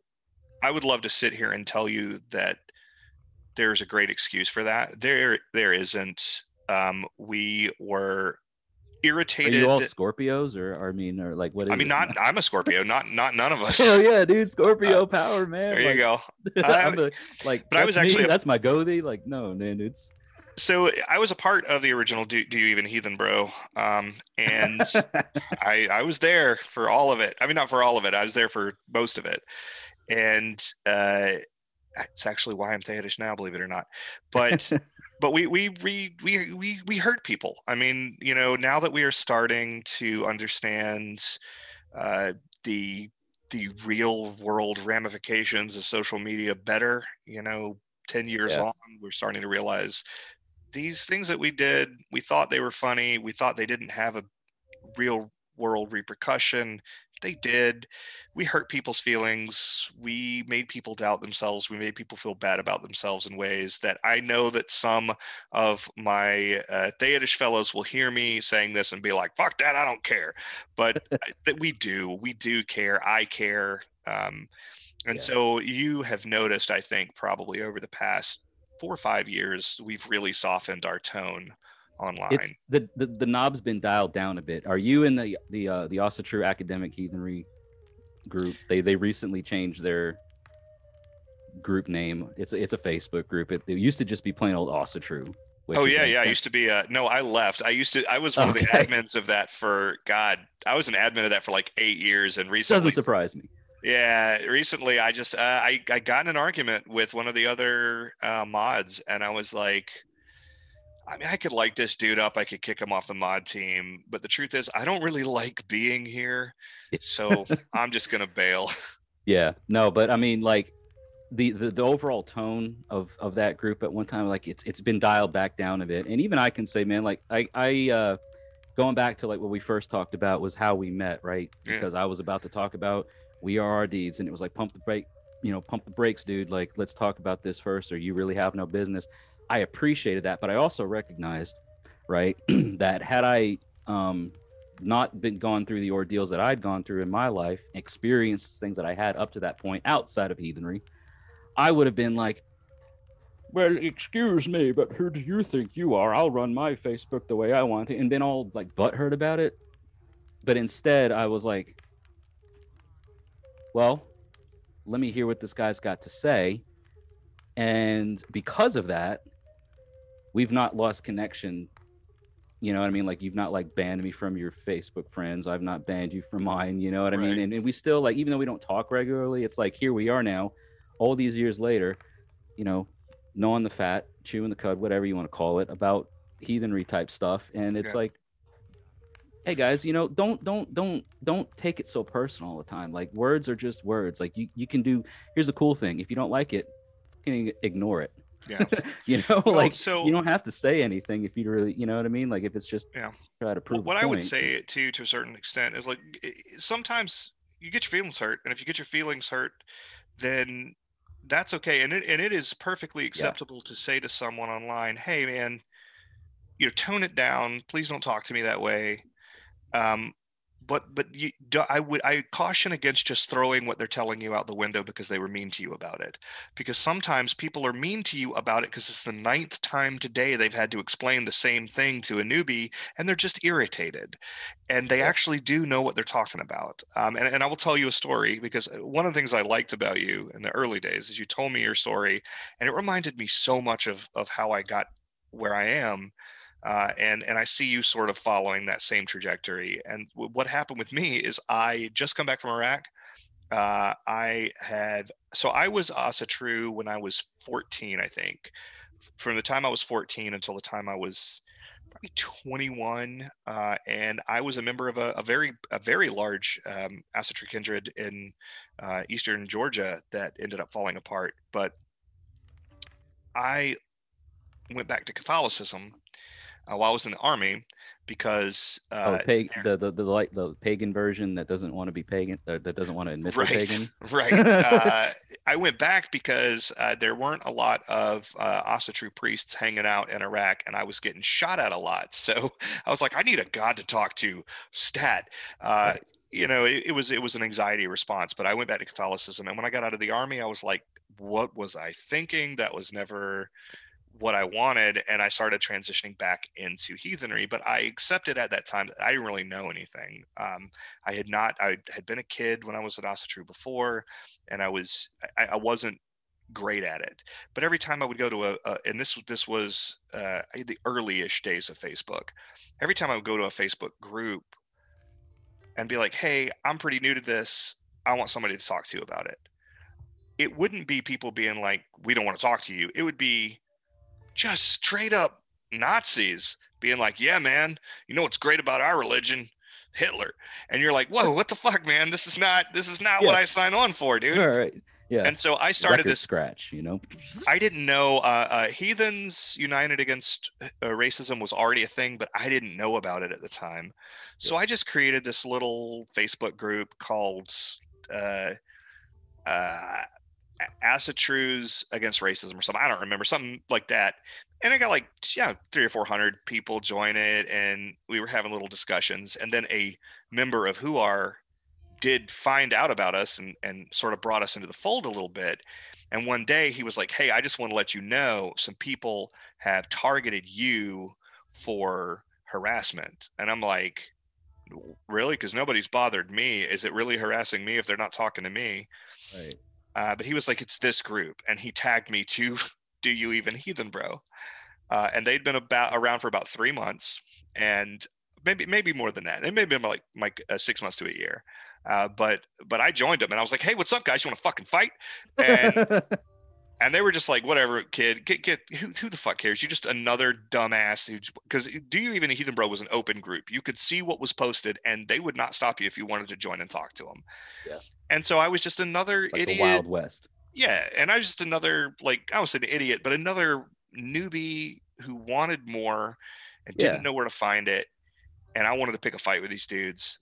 i would love to sit here and tell you that there's a great excuse for that there there isn't um, we were are irritated you all scorpios or, or i mean or like what is I mean, it? not I'm a Scorpio, not not none of us. Hell yeah, dude! Scorpio power, man. There you go. A- like, but I was me, actually a- that's my goatee. Like, no, man, it's So I was a part of the original Do, Do You Even Heathen Bro, um, and I I was there for all of it. I mean, not for all of it. I was there for most of it, and uh, it's actually why I'm Theodish now, believe it or not. But but we we we we we we hurt people. I mean, you know, now that we are starting to understand uh, the the real world ramifications of social media better, you know, ten years Yeah. on, we're starting to realize these things that we did. We thought they were funny. We thought they didn't have a real world repercussion. They did. We hurt people's feelings. We made people doubt themselves. We made people feel bad about themselves in ways that I know that some of my uh, Theodish fellows will hear me saying this and be like, fuck that, I don't care. But that we do. We do care. I care. Um, and Yeah. so you have noticed, I think, probably over the past four or five years, we've really softened our tone online. it's the, the the knob's been dialed down a bit. Are you in the the uh, the Asatru academic heathenry group? They they recently changed their group name. It's a, it's a Facebook group. It, it used to just be plain old Asatru. Oh yeah, yeah. I used to be. Uh, no, I left. I used to. I was one of the admins of that for God. I was an admin of that for like eight years, and recently, doesn't surprise me. Yeah, recently I just uh, I I got in an argument with one of the other uh, mods, and I was like, I mean, I could like this dude up. I could kick him off the mod team, but the truth is, I don't really like being here, so I'm just gonna bail. Yeah, no, but I mean, like the, the the overall tone of of that group at one time, like it's it's been dialed back down a bit, and even I can say, man, like I I uh, going back to like what we first talked about was how we met, right? Yeah. Because I was about to talk about we are our deeds, and it was like pump the brake, you know, pump the brakes, dude. Like let's talk about this first, or you really have no business. I appreciated that, but I also recognized, right, that had I um not been gone through the ordeals that I'd gone through in my life, experienced things that I had up to that point outside of heathenry, I would have been like, well, excuse me, but who do you think you are? I'll run my Facebook the way I want it, and been all like butthurt about it. But instead, I was like, well, let me hear what this guy's got to say. And because of that, we've not lost connection you know what I mean? Like you've not like banned me from your Facebook friends. I've not banned you from mine. You know what I mean? And, and we still like, even though we don't talk regularly, it's like here we are now, all these years later, you know, gnawing the fat, chewing the cud, whatever you want to call it, about heathenry type stuff. And it's like, hey guys, you know, don't don't don't don't take it so personal all the time. Like words are just words. Like you you can do. Here's the cool thing: if you don't like it, you can ignore it. Yeah. you know, Well, like so- you don't have to say anything if you really, you know what I mean? Like if it's just Yeah. try to prove. What, what I would say too, to a certain extent, is like sometimes you get your feelings hurt, and if you get your feelings hurt, then that's okay, and it and it is perfectly acceptable to say to someone online, "Hey, man, you know, tone it down. Please don't talk to me that way." Um, but but you, do- I would I caution against just throwing what they're telling you out the window because they were mean to you about it. Because sometimes people are mean to you about it because it's the ninth time today they've had to explain the same thing to a newbie and they're just irritated and they actually do know what they're talking about. Um, and, and I will tell you a story because one of the things I liked about you in the early days is you told me your story and it reminded me so much of, of how I got where I am. Uh, and and I see you sort of following that same trajectory. And w- what happened with me is I just come back from Iraq. Uh, I had so I was Asatru when I was 14, I think. From the time I was 14 until the time I was probably 21, uh, and I was a member of a, a very a very large um, Asatru kindred in uh, eastern Georgia that ended up falling apart. But I went back to Catholicism uh, while I was in the army because Oh, uh, pag- there- the the the like the pagan version that doesn't want to be pagan, uh, that doesn't want to admit right pagan. right. Uh, i went back because uh, there weren't a lot of uh, Asatru priests hanging out in iraq and i was getting shot at a lot. So i was like i need a god to talk to stat. Uh, Right. you know it, it was it was an anxiety response but i went back to catholicism and when i got out of the army i was like what was i thinking? That was never what I wanted, and I started transitioning back into heathenry. But I accepted at that time that I didn't really know anything. Um, I had not. I had been a kid when I was at Asatru before, and I was. I, I wasn't great at it. But every time I would go to a, a and this this was uh, the early-ish days of Facebook. Every time I would go to a Facebook group and be like, "Hey, I'm pretty new to this. I want somebody to talk to about it." It wouldn't be people being like, "We don't want to talk to you." It would be just straight up Nazis being like, "Yeah, man, you know what's great about our religion? Hitler." And you're like, "Whoa, what the fuck, man? This is not this is not what I signed on for, dude." All right. Yeah. And so I started Record this scratch, you know. I didn't know uh, uh, Heathens United Against uh, Racism was already a thing, but I didn't know about it at the time. So I just created this little Facebook group called uh, uh, Asatrues Against Racism or something. I don't remember something like that. And I got like yeah, three or four hundred people join it, and we were having little discussions. And then a member of HUAR did find out about us and and sort of brought us into the fold a little bit. And one day he was like, "Hey, I just want to let you know some people have targeted you for harassment." And I'm like, "Really? Because nobody's bothered me. Is it really harassing me if they're not talking to me?" Right. Uh, but he was like, "It's this group," and he tagged me to "Do You Even Heathen Bro?" Uh, and they'd been about around for about three months, and maybe maybe more than that. It may have been like like uh, six months to a year. Uh, but but I joined them, and I was like, "Hey, what's up, guys? You want to fucking fight?" And and they were just like, "Whatever, kid. Get get who, who the fuck cares? You're just another dumbass." Because do you even Heathen Bro was an open group. You could see what was posted, and they would not stop you if you wanted to join and talk to them. Yeah. And so I was just another like idiot. the Wild West. Yeah, and I was just another like I was an idiot, but another newbie who wanted more and didn't know where to find it, and I wanted to pick a fight with these dudes,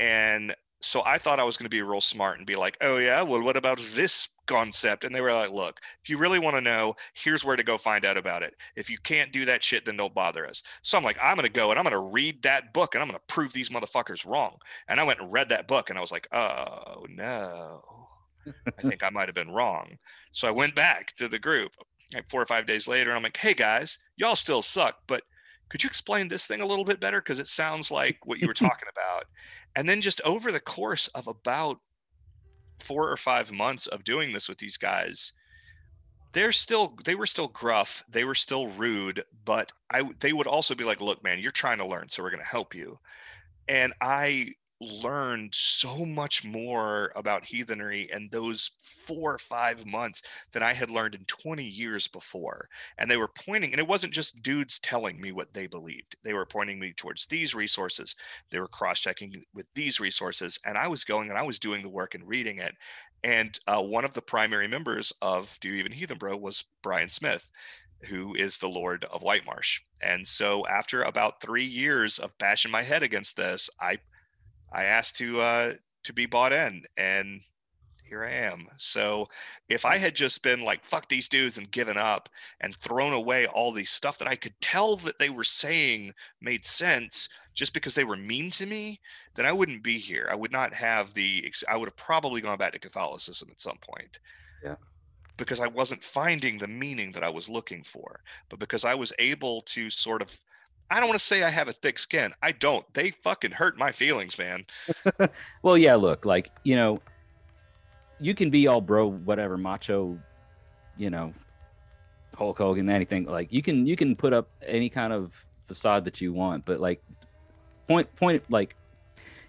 and so I thought I was going to be real smart and be like, "Oh yeah, well, what about this concept?" And they were like, "Look, if you really want to know, here's where to go find out about it. If you can't do that shit, then don't bother us." So I'm like, "I'm going to go and I'm going to read that book and I'm going to prove these motherfuckers wrong." And I went and read that book and I was like, "Oh no." I think I might have been wrong. So I went back to the group like four or five days later. And I'm like, hey guys, y'all still suck, but could you explain this thing a little bit better? Because it sounds like what you were talking about. And then just over the course of about four or five months of doing this with these guys, they're still they were still gruff, they were still rude, but I they would also be like, look, man, you're trying to learn, so we're gonna help you. And I learned so much more about heathenry in those four or five months than I had learned in 20 years before. And they were pointing, and it wasn't just dudes telling me what they believed. They were pointing me towards these resources. They were cross checking with these resources. And I was going and I was doing the work and reading it. And uh, one of the primary members of Do You Even Heathen Bro was Brian Smith who is the Lord of White Marsh. And so after about three years of bashing my head against this, I I asked to uh, to be bought in, and here I am. So if I had just been like fuck these dudes and given up and thrown away all these stuff that I could tell that they were saying made sense just because they were mean to me, then I wouldn't be here. I would not have the. I would have probably gone back to Catholicism at some point. Yeah because I wasn't finding the meaning that I was looking for, but because I was able to sort of I don't want to say I have a thick skin. I don't. They fucking hurt my feelings, man. well, yeah, look, like, you know, you can be all bro, whatever, macho, you know, Hulk Hogan, anything. Like you can you can put up any kind of facade that you want, but like point point like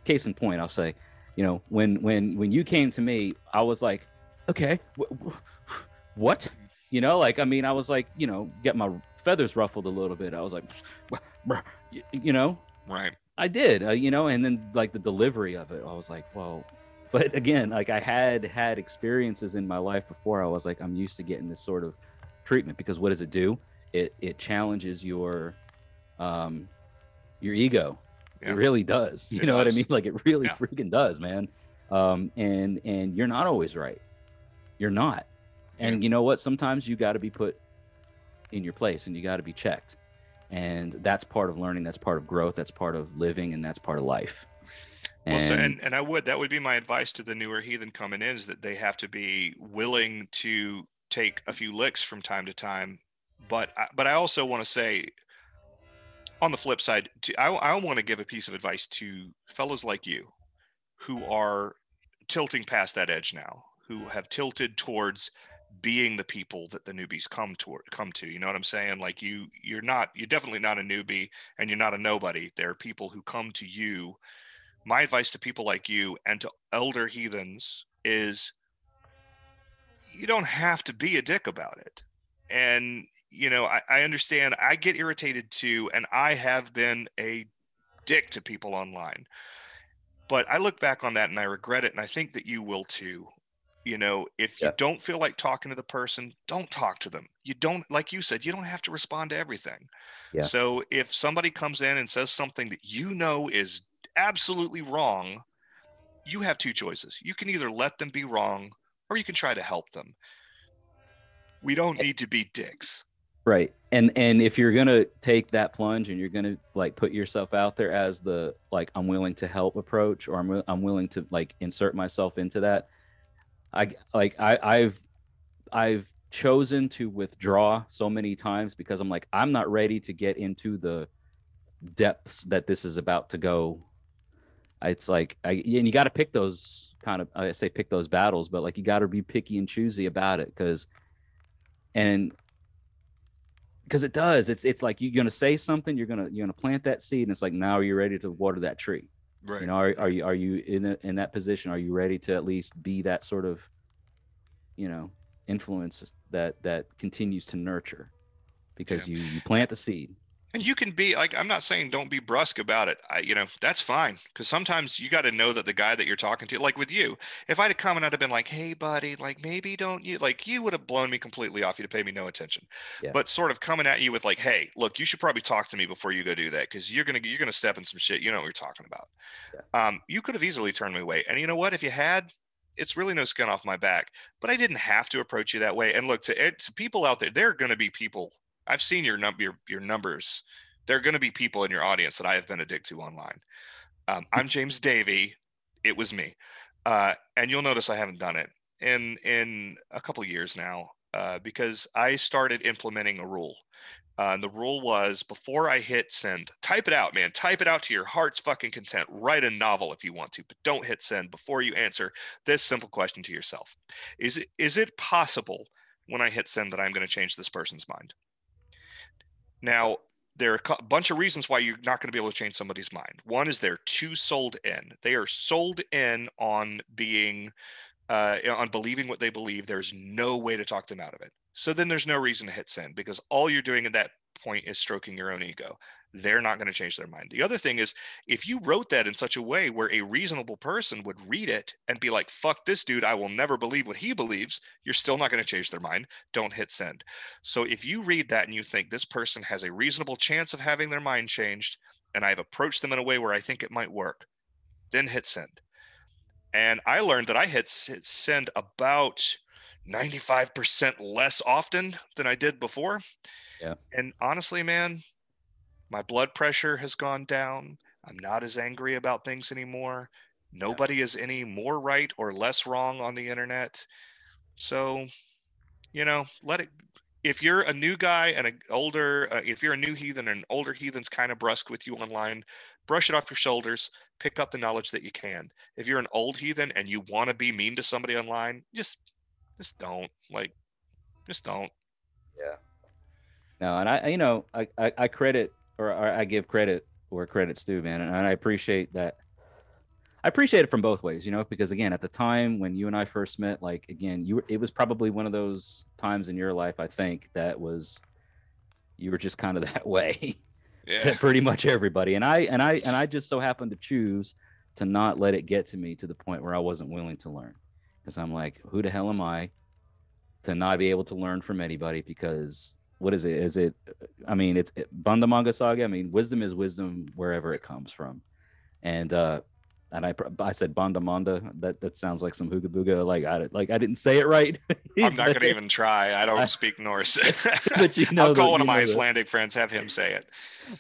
case in point, I'll say, you know, when when when you came to me, I was like, okay, wh- wh- what? You know, like I mean, I was like, you know, get my feathers ruffled a little bit. I was like, you know, right. I did, uh, you know, and then like the delivery of it, I was like, well, but again, like I had had experiences in my life before. I was like, I'm used to getting this sort of treatment because what does it do? It it challenges your um your ego. Yeah. It really does. You it know does. what I mean? Like it really yeah. freaking does, man. Um and and you're not always right. You're not. And yeah. you know what? Sometimes you got to be put in your place and you got to be checked and that's part of learning that's part of growth that's part of living and that's part of life and, well, so, and, and I would that would be my advice to the newer heathen coming in is that they have to be willing to take a few licks from time to time. But but I also want to say, on the flip side, to, I I want to give a piece of advice to fellows like you, who are tilting past that edge now, who have tilted towards being the people that the newbies come to come to you know what i'm saying? Like you you're not you're definitely not a newbie and you're not a nobody. There are people who come to you. My advice to people like you and to elder heathens is you don't have to be a dick about it. And you know I, I understand i get irritated too and i have been a dick to people online. But i look back on that and i regret it and i think that you will too you know if you don't feel like talking to the person don't talk to them. You don't like you said you don't have to respond to everything. Yeah. so if somebody comes in and says something that you know is absolutely wrong you have two choices. You can either let them be wrong or you can try to help them. We don't need to be dicks. Right and and if you're gonna take that plunge and you're gonna like put yourself out there as the like i'm willing to help approach or i'm, I'm willing to like insert myself into that I like I, I've I've chosen to withdraw so many times because I'm like I'm not ready to get into the depths that this is about to go. It's like I and you got to pick those kind of I say pick those battles, but like you got to be picky and choosy about it because and because it does it's it's like you're gonna say something you're gonna you're gonna plant that seed and it's like now you're you ready to water that tree Right. You know, are, are you are you in a, in that position? Are you ready to at least be that sort of, you know, influence that that continues to nurture, because yeah. you you plant the seed and you can be like i'm not saying don't be brusque about it i you know that's fine because sometimes you got to know that the guy that you're talking to like with you if i'd have come and i'd have been like hey buddy like maybe don't you like you would have blown me completely off you'd pay me no attention yeah. but sort of coming at you with like hey look you should probably talk to me before you go do that because you're gonna you're gonna step in some shit you know what you're talking about yeah. um you could have easily turned me away and you know what if you had it's really no skin off my back but i didn't have to approach you that way and look to, eh, to people out there there are going to be people I've seen your number your, your numbers. There are going to be people in your audience that I have been addicted to online. Um, I'm James Davey. It was me, uh, and you'll notice I haven't done it in in a couple years now uh, because I started implementing a rule. Uh, and the rule was before I hit send, type it out, man. Type it out to your heart's fucking content. Write a novel if you want to, but don't hit send before you answer this simple question to yourself: Is it is it possible when I hit send that I'm going to change this person's mind? Now, there are a bunch of reasons why you're not going to be able to change somebody's mind. One is they're too sold in. They are sold in on being, uh, on believing what they believe. There's no way to talk them out of it. So then there's no reason to hit send because all you're doing at that point is stroking your own ego they're not going to change their mind. The other thing is, if you wrote that in such a way where a reasonable person would read it and be like, fuck this dude, I will never believe what he believes, you're still not going to change their mind. Don't hit send. So if you read that and you think this person has a reasonable chance of having their mind changed, and I've approached them in a way where I think it might work, then hit send. And I learned that I hit send about 95% less often than I did before. Yeah. And honestly, man, my blood pressure has gone down. I'm not as angry about things anymore. Nobody yeah. is any more right or less wrong on the internet. So, you know, let it. If you're a new guy and an older, uh, if you're a new heathen and an older heathen's kind of brusque with you online, brush it off your shoulders. Pick up the knowledge that you can. If you're an old heathen and you want to be mean to somebody online, just, just don't. Like, just don't. Yeah. No, and I, you know, I, I, I credit or, or I give credit where credit's due, man, and I appreciate that. I appreciate it from both ways, you know, because again, at the time when you and I first met, like again, you were, it was probably one of those times in your life, I think, that was you were just kind of that way. Yeah. pretty much everybody. And I and I and I just so happened to choose to not let it get to me to the point where I wasn't willing to learn. Because I'm like, who the hell am I to not be able to learn from anybody because what is it? Is it? I mean, it's it, Bandamanga Saga. I mean, wisdom is wisdom wherever it comes from, and uh, and I I said Bandamanda. That that sounds like some hooga booga. Like I like I didn't say it right. I'm not gonna even try. I don't I, speak Norse. but you know, I'll call one of my Icelandic friends, have him say it.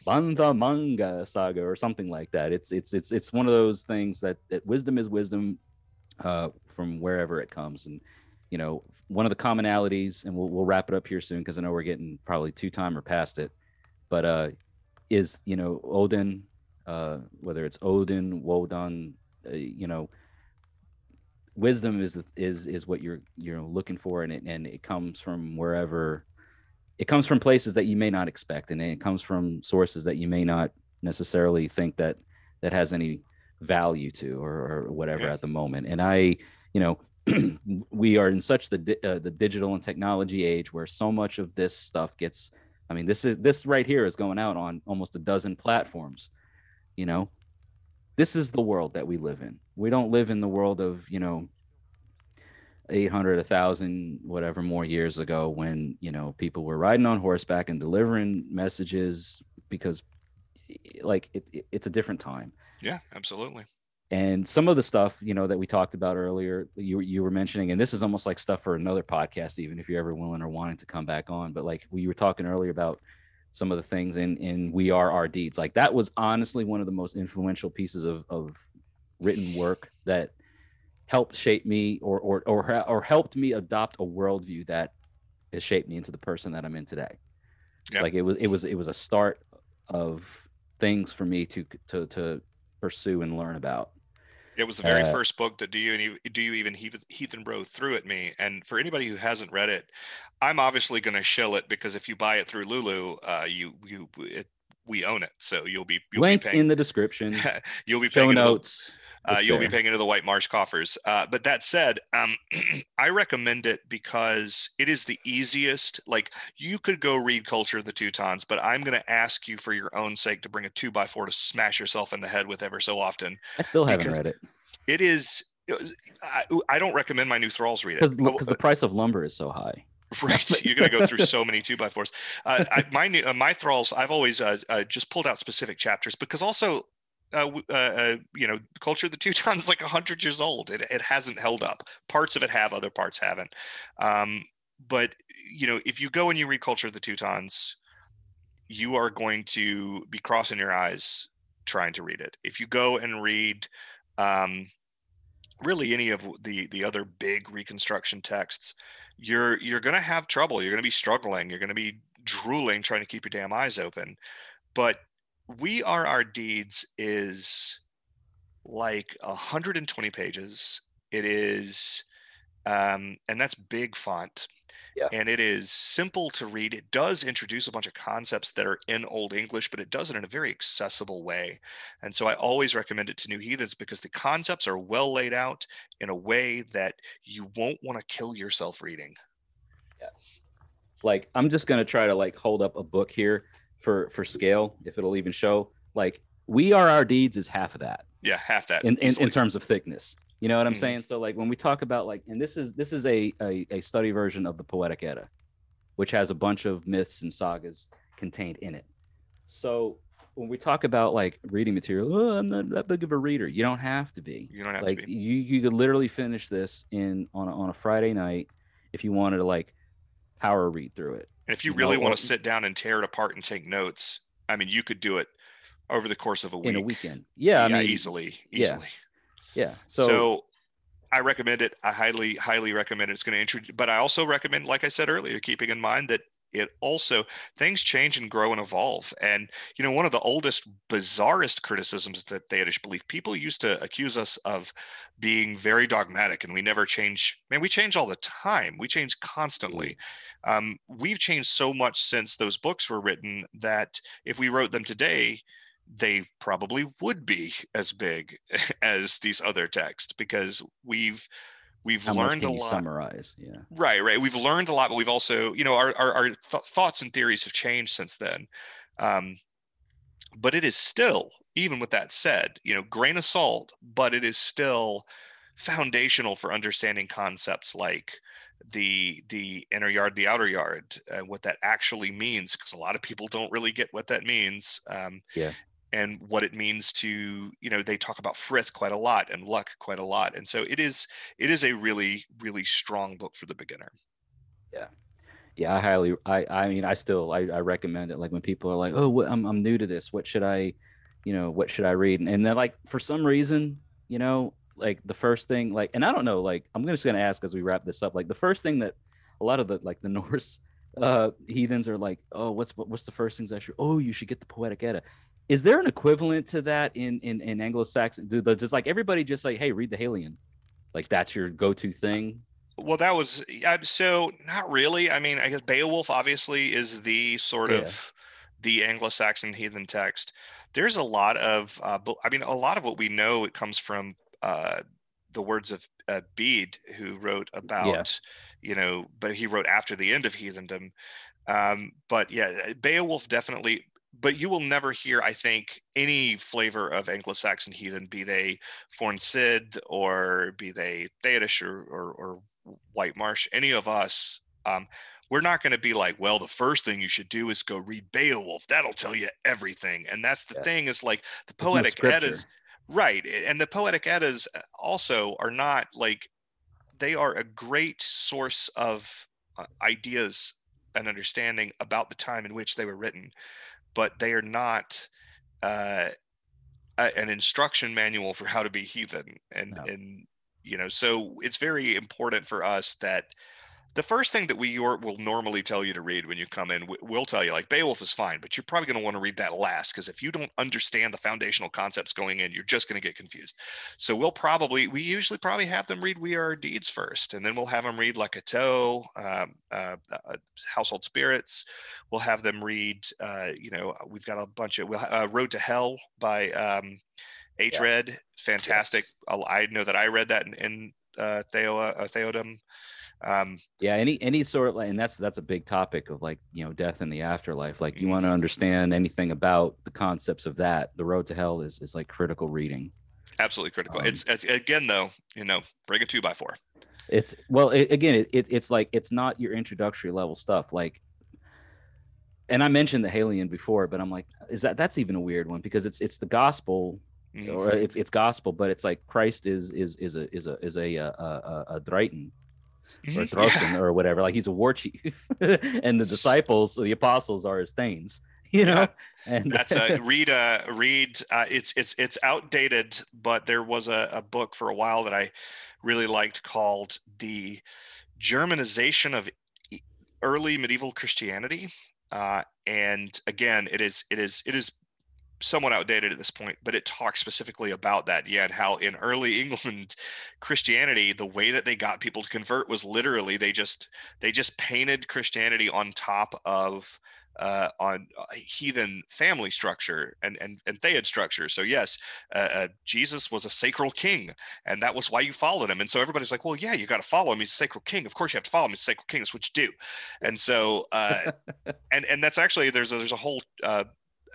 Bandamanga Saga or something like that. It's it's it's it's one of those things that, that wisdom is wisdom, uh, from wherever it comes, and you know, one of the commonalities, and we'll we'll wrap it up here soon because I know we're getting probably two time or past it, but uh, is you know Odin, uh, whether it's Odin, Wodan, uh, you know, wisdom is is is what you're you're looking for, and it and it comes from wherever, it comes from places that you may not expect, and it comes from sources that you may not necessarily think that that has any value to or, or whatever yeah. at the moment. And I, you know, we are in such the uh, the digital and technology age where so much of this stuff gets i mean this is this right here is going out on almost a dozen platforms you know? This is the world that we live in. We don't live in the world of you know 800 1000 whatever more years ago when you know people were riding on horseback and delivering messages because like it, it, it's a different time. Yeah absolutely and some of the stuff you know that we talked about earlier you, you were mentioning and this is almost like stuff for another podcast even if you're ever willing or wanting to come back on but like we were talking earlier about some of the things in in we are our deeds. Like that was honestly one of the most influential pieces of of written work that helped shape me or or or, or helped me adopt a worldview that has shaped me into the person that i'm in today. Yep. like it was it was it was a start of things for me to to to pursue and learn about it was the very uh, first book that do you do you even Heathen Bro threw at me. And for anybody who hasn't read it, I'm obviously going to shill it because if you buy it through Lulu, uh, you you it, we own it, so you'll be you'll link be paying, in the description. you'll be paying notes. Uh, you'll be paying into the White Marsh coffers. Uh, but that said, um, I recommend it because it is the easiest. Like you could go read Culture of the Teutons, but I'm going to ask you for your own sake to bring a two by four to smash yourself in the head with ever so often. I still haven't read it. It is. I, I don't recommend my new thralls read it because the price of lumber is so high. Right, you're going to go through so many two by fours. Uh, I, my uh, my thralls, I've always uh, uh, just pulled out specific chapters because also uh, uh, uh, you know, culture of the Teutons like hundred years old. It, it hasn't held up. Parts of it have, other parts haven't. Um, but you know, if you go and you read Culture of the Teutons, you are going to be crossing your eyes trying to read it. If you go and read, um, really any of the the other big Reconstruction texts, you're you're going to have trouble. You're going to be struggling. You're going to be drooling trying to keep your damn eyes open. But we Are Our Deeds is like 120 pages. It is, um, and that's big font. Yeah. And it is simple to read. It does introduce a bunch of concepts that are in Old English, but it does it in a very accessible way. And so I always recommend it to new heathens because the concepts are well laid out in a way that you won't want to kill yourself reading. Yeah. Like I'm just gonna try to like hold up a book here for for scale, if it'll even show. Like we are our deeds is half of that. Yeah, half that. In in, in terms of thickness. You know what I'm Mhm. saying? So like when we talk about like, and this is this is a, a a study version of the Poetic Edda, which has a bunch of myths and sagas contained in it. So when we talk about like reading material, oh, I'm not that big of a reader. You don't have to be. You don't have like to be. you you could literally finish this in on a, on a Friday night if you wanted to like power read through it. And if you you really know, want to sit down and tear it apart and take notes, I mean, you could do it over the course of a week. in a weekend. Yeah, I mean, easily, yeah. easily. yeah. So, So, I recommend it. I highly, highly recommend it. It's going to introduce, but I also recommend, like I said earlier, keeping in mind that it also things change and grow and evolve. And you know, one of the oldest, bizarrest criticisms that Theodish belief people used to accuse us of being very dogmatic, and we never change. Man, we change all the time. We change constantly. Um, we've changed so much since those books were written that if we wrote them today, they probably would be as big as these other texts because we've we've how learned a lot summarize? Yeah. right right we've learned a lot but we've also you know our our, our th- thoughts and theories have changed since then um, but it is still even with that said you know grain of salt but it is still foundational for understanding concepts like the the inner yard the outer yard uh, what that actually means because a lot of people don't really get what that means um, Yeah. And what it means to you know they talk about frith quite a lot and luck quite a lot and so it is it is a really really strong book for the beginner. Yeah. Yeah i highly i i mean i still i, I recommend it like when people are like oh I'm, I'm new to this what should i you know what should i read? And, and then like for some reason you know like the first thing like and i don't know like i'm just gonna ask as we wrap this up like the first thing that a lot of the like the norse uh heathens are like oh what's what- what's the first things i should oh you should get the poetic edda is there an equivalent to that in in, in anglo-saxon? Do the, just like everybody just like hey read the Heliand like that's your go-to thing? Well that was yeah, so not really. I mean i guess beowulf obviously is the sort Yeah. of the anglo-saxon heathen text. There's a lot of uh, i mean a lot of what we know it comes from uh, the words of uh, bede who wrote about you know but he wrote after the end of heathendom. Um, but yeah beowulf definitely but you will never hear i think any flavor of anglo-saxon heathen be they Forn Sid or be they Theodish or, or, or White Marsh, any of us, um, we're not going to be like, well, the first thing you should do is go read Beowulf. That'll tell you everything. And that's the Yeah. thing is like the no poetic scripture. eddas, right? And the poetic eddas also are not like they are a great source of uh, ideas and understanding about the time in which they were written, but they are not. Uh, a, an instruction manual for how to be heathen and No. and you know so it's very important for us that the first thing that we will normally tell you to read when you come in we- we'll tell you like beowulf is fine but you're probably going to want to read that last because if you don't understand the foundational concepts going in you're just going to get confused so we'll probably we usually probably have them read we are our deeds first and then we'll have them read like a toe um, uh, uh, household spirits we'll have them read uh, you know we've got a bunch of we'll, uh, road to Hel by um, H. Red, fantastic. Yes. I know that I read that in, in uh, Theo, uh, Theodem. Um, yeah any any sort of like and that's that's a big topic of like you know death and the afterlife like you want to understand anything about the concepts of that the road to Hel is is like critical reading absolutely critical. Um, it's, it's again though, you know, bring a two by four. it's well it, again it, it, it's like it's not your introductory level stuff like and i mentioned the Heliand before but i'm like is that that's even a weird one because it's it's the gospel Mhm. or it's it's gospel but it's like christ is is is a is a is a uh, a, a, a Drighten or or whatever. Like he's a war chief, and the disciples, the apostles, are his thanes. You know, and That's a read. Uh, read. Uh, it's it's it's outdated, but there was a, a book for a while that I really liked called "The Germanization of Early Medieval Christianity." Uh, and again, it is it is it is somewhat outdated at this point, but it talks specifically about that. Yeah, and how in early England, Christianity, the way that they got people to convert was literally they just they just painted Christianity on top of uh, on uh, heathen family structure and and and theid structure. So yes, uh, uh, Jesus was a sacral king, and that was why you followed him. And so everybody's like, well, yeah, you got to follow him. He's a sacral king. Of course, you have to follow him. He's a sacral king. That's what you do. And so, uh, and and that's actually there's a, there's a whole.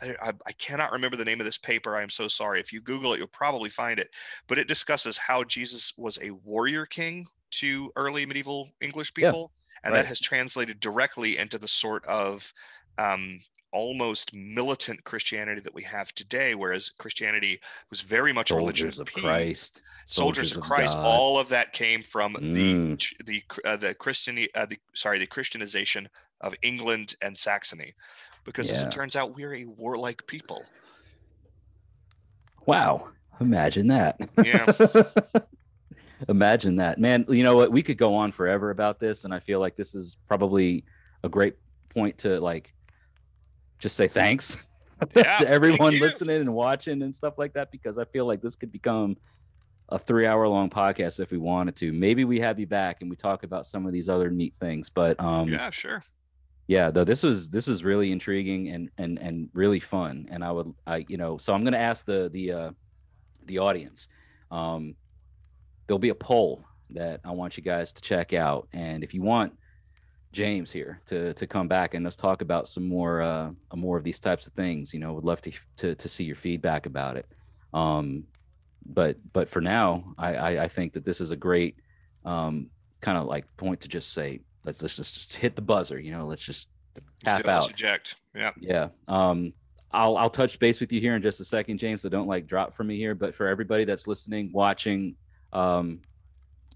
I, I, cannot remember the name of this paper. I am so sorry. If you Google it, you'll probably find it. But it discusses how Jesus was a warrior king to early medieval English people, yeah, and right. that has translated directly into the sort of um, almost militant Christianity that we have today, whereas Christianity was very much soldiers a religion of, of Christ, soldiers, soldiers of Christ. God. All of that came from mm. the the uh, the Christian uh, the sorry the Christianization of England and Saxony, because yeah. as it turns out, we're a warlike people. Wow! Imagine that. Yeah. Imagine that, man. You know what? We could go on forever about this, and I feel like this is probably a great point to like just say thanks yeah, to everyone listening and watching and stuff like that because I feel like this could become a three hour long podcast if we wanted to. Maybe we have you back and we talk about some of these other neat things. But um yeah, sure. Yeah, though this was this was really intriguing and and and really fun. And I would I you know, so I'm gonna ask the the uh the audience. Um there'll be a poll that I want you guys to check out. And if you want James here to to come back and let's talk about some more uh more of these types of things. You know, would love to to to see your feedback about it. Um, but but for now, I I, I think that this is a great um kind of like point to just say let's let's just, just hit the buzzer. You know, let's just tap out. Eject. Yeah. Yeah. Um, I'll I'll touch base with you here in just a second, James. So don't like drop from me here. But for everybody that's listening, watching, um,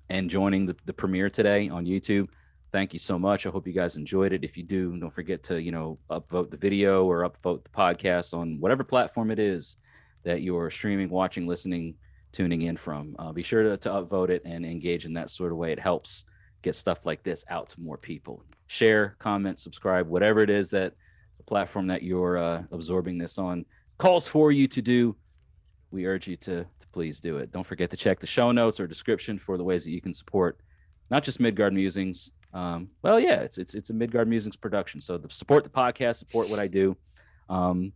and joining the, the premiere today on YouTube thank you so much. I hope you guys enjoyed it. If you do, don't forget to, you know, upvote the video or upvote the podcast on whatever platform it is that you're streaming, watching, listening, tuning in from. Uh, be sure to, to upvote it and engage in that sort of way. It helps get stuff like this out to more people. Share, comment, subscribe, whatever it is that the platform that you're uh, absorbing this on calls for you to do. We urge you to, to please do it. Don't forget to check the show notes or description for the ways that you can support not just Midgard Musings, um, well, yeah, it's it's it's a Midgard Musings production. So the, support the podcast, support what I do. Um,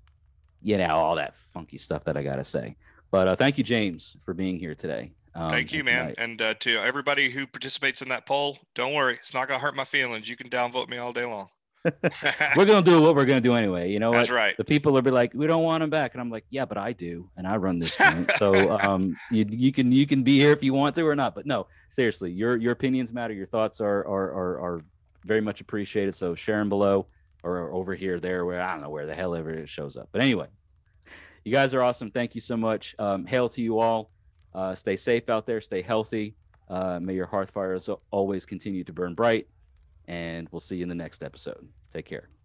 you know, all that funky stuff that I gotta say. But uh, thank you, James, for being here today. Um, thank you, man, and uh, to everybody who participates in that poll, don't worry, it's not gonna hurt my feelings. You can downvote me all day long. we're gonna do what we're gonna do anyway. You know That's what? right. The people will be like, we don't want him back, and I'm like, yeah, but I do, and I run this so um, you you can you can be here if you want to or not. But no, seriously, your your opinions matter. Your thoughts are are are, are very much appreciated. So share them below or over here, there, where I don't know where the hell ever it shows up. But anyway, you guys are awesome. Thank you so much. Um, hail to you all. Uh, stay safe out there. Stay healthy. Uh, may your hearth fires always continue to burn bright. And we'll see you in the next episode. Take care.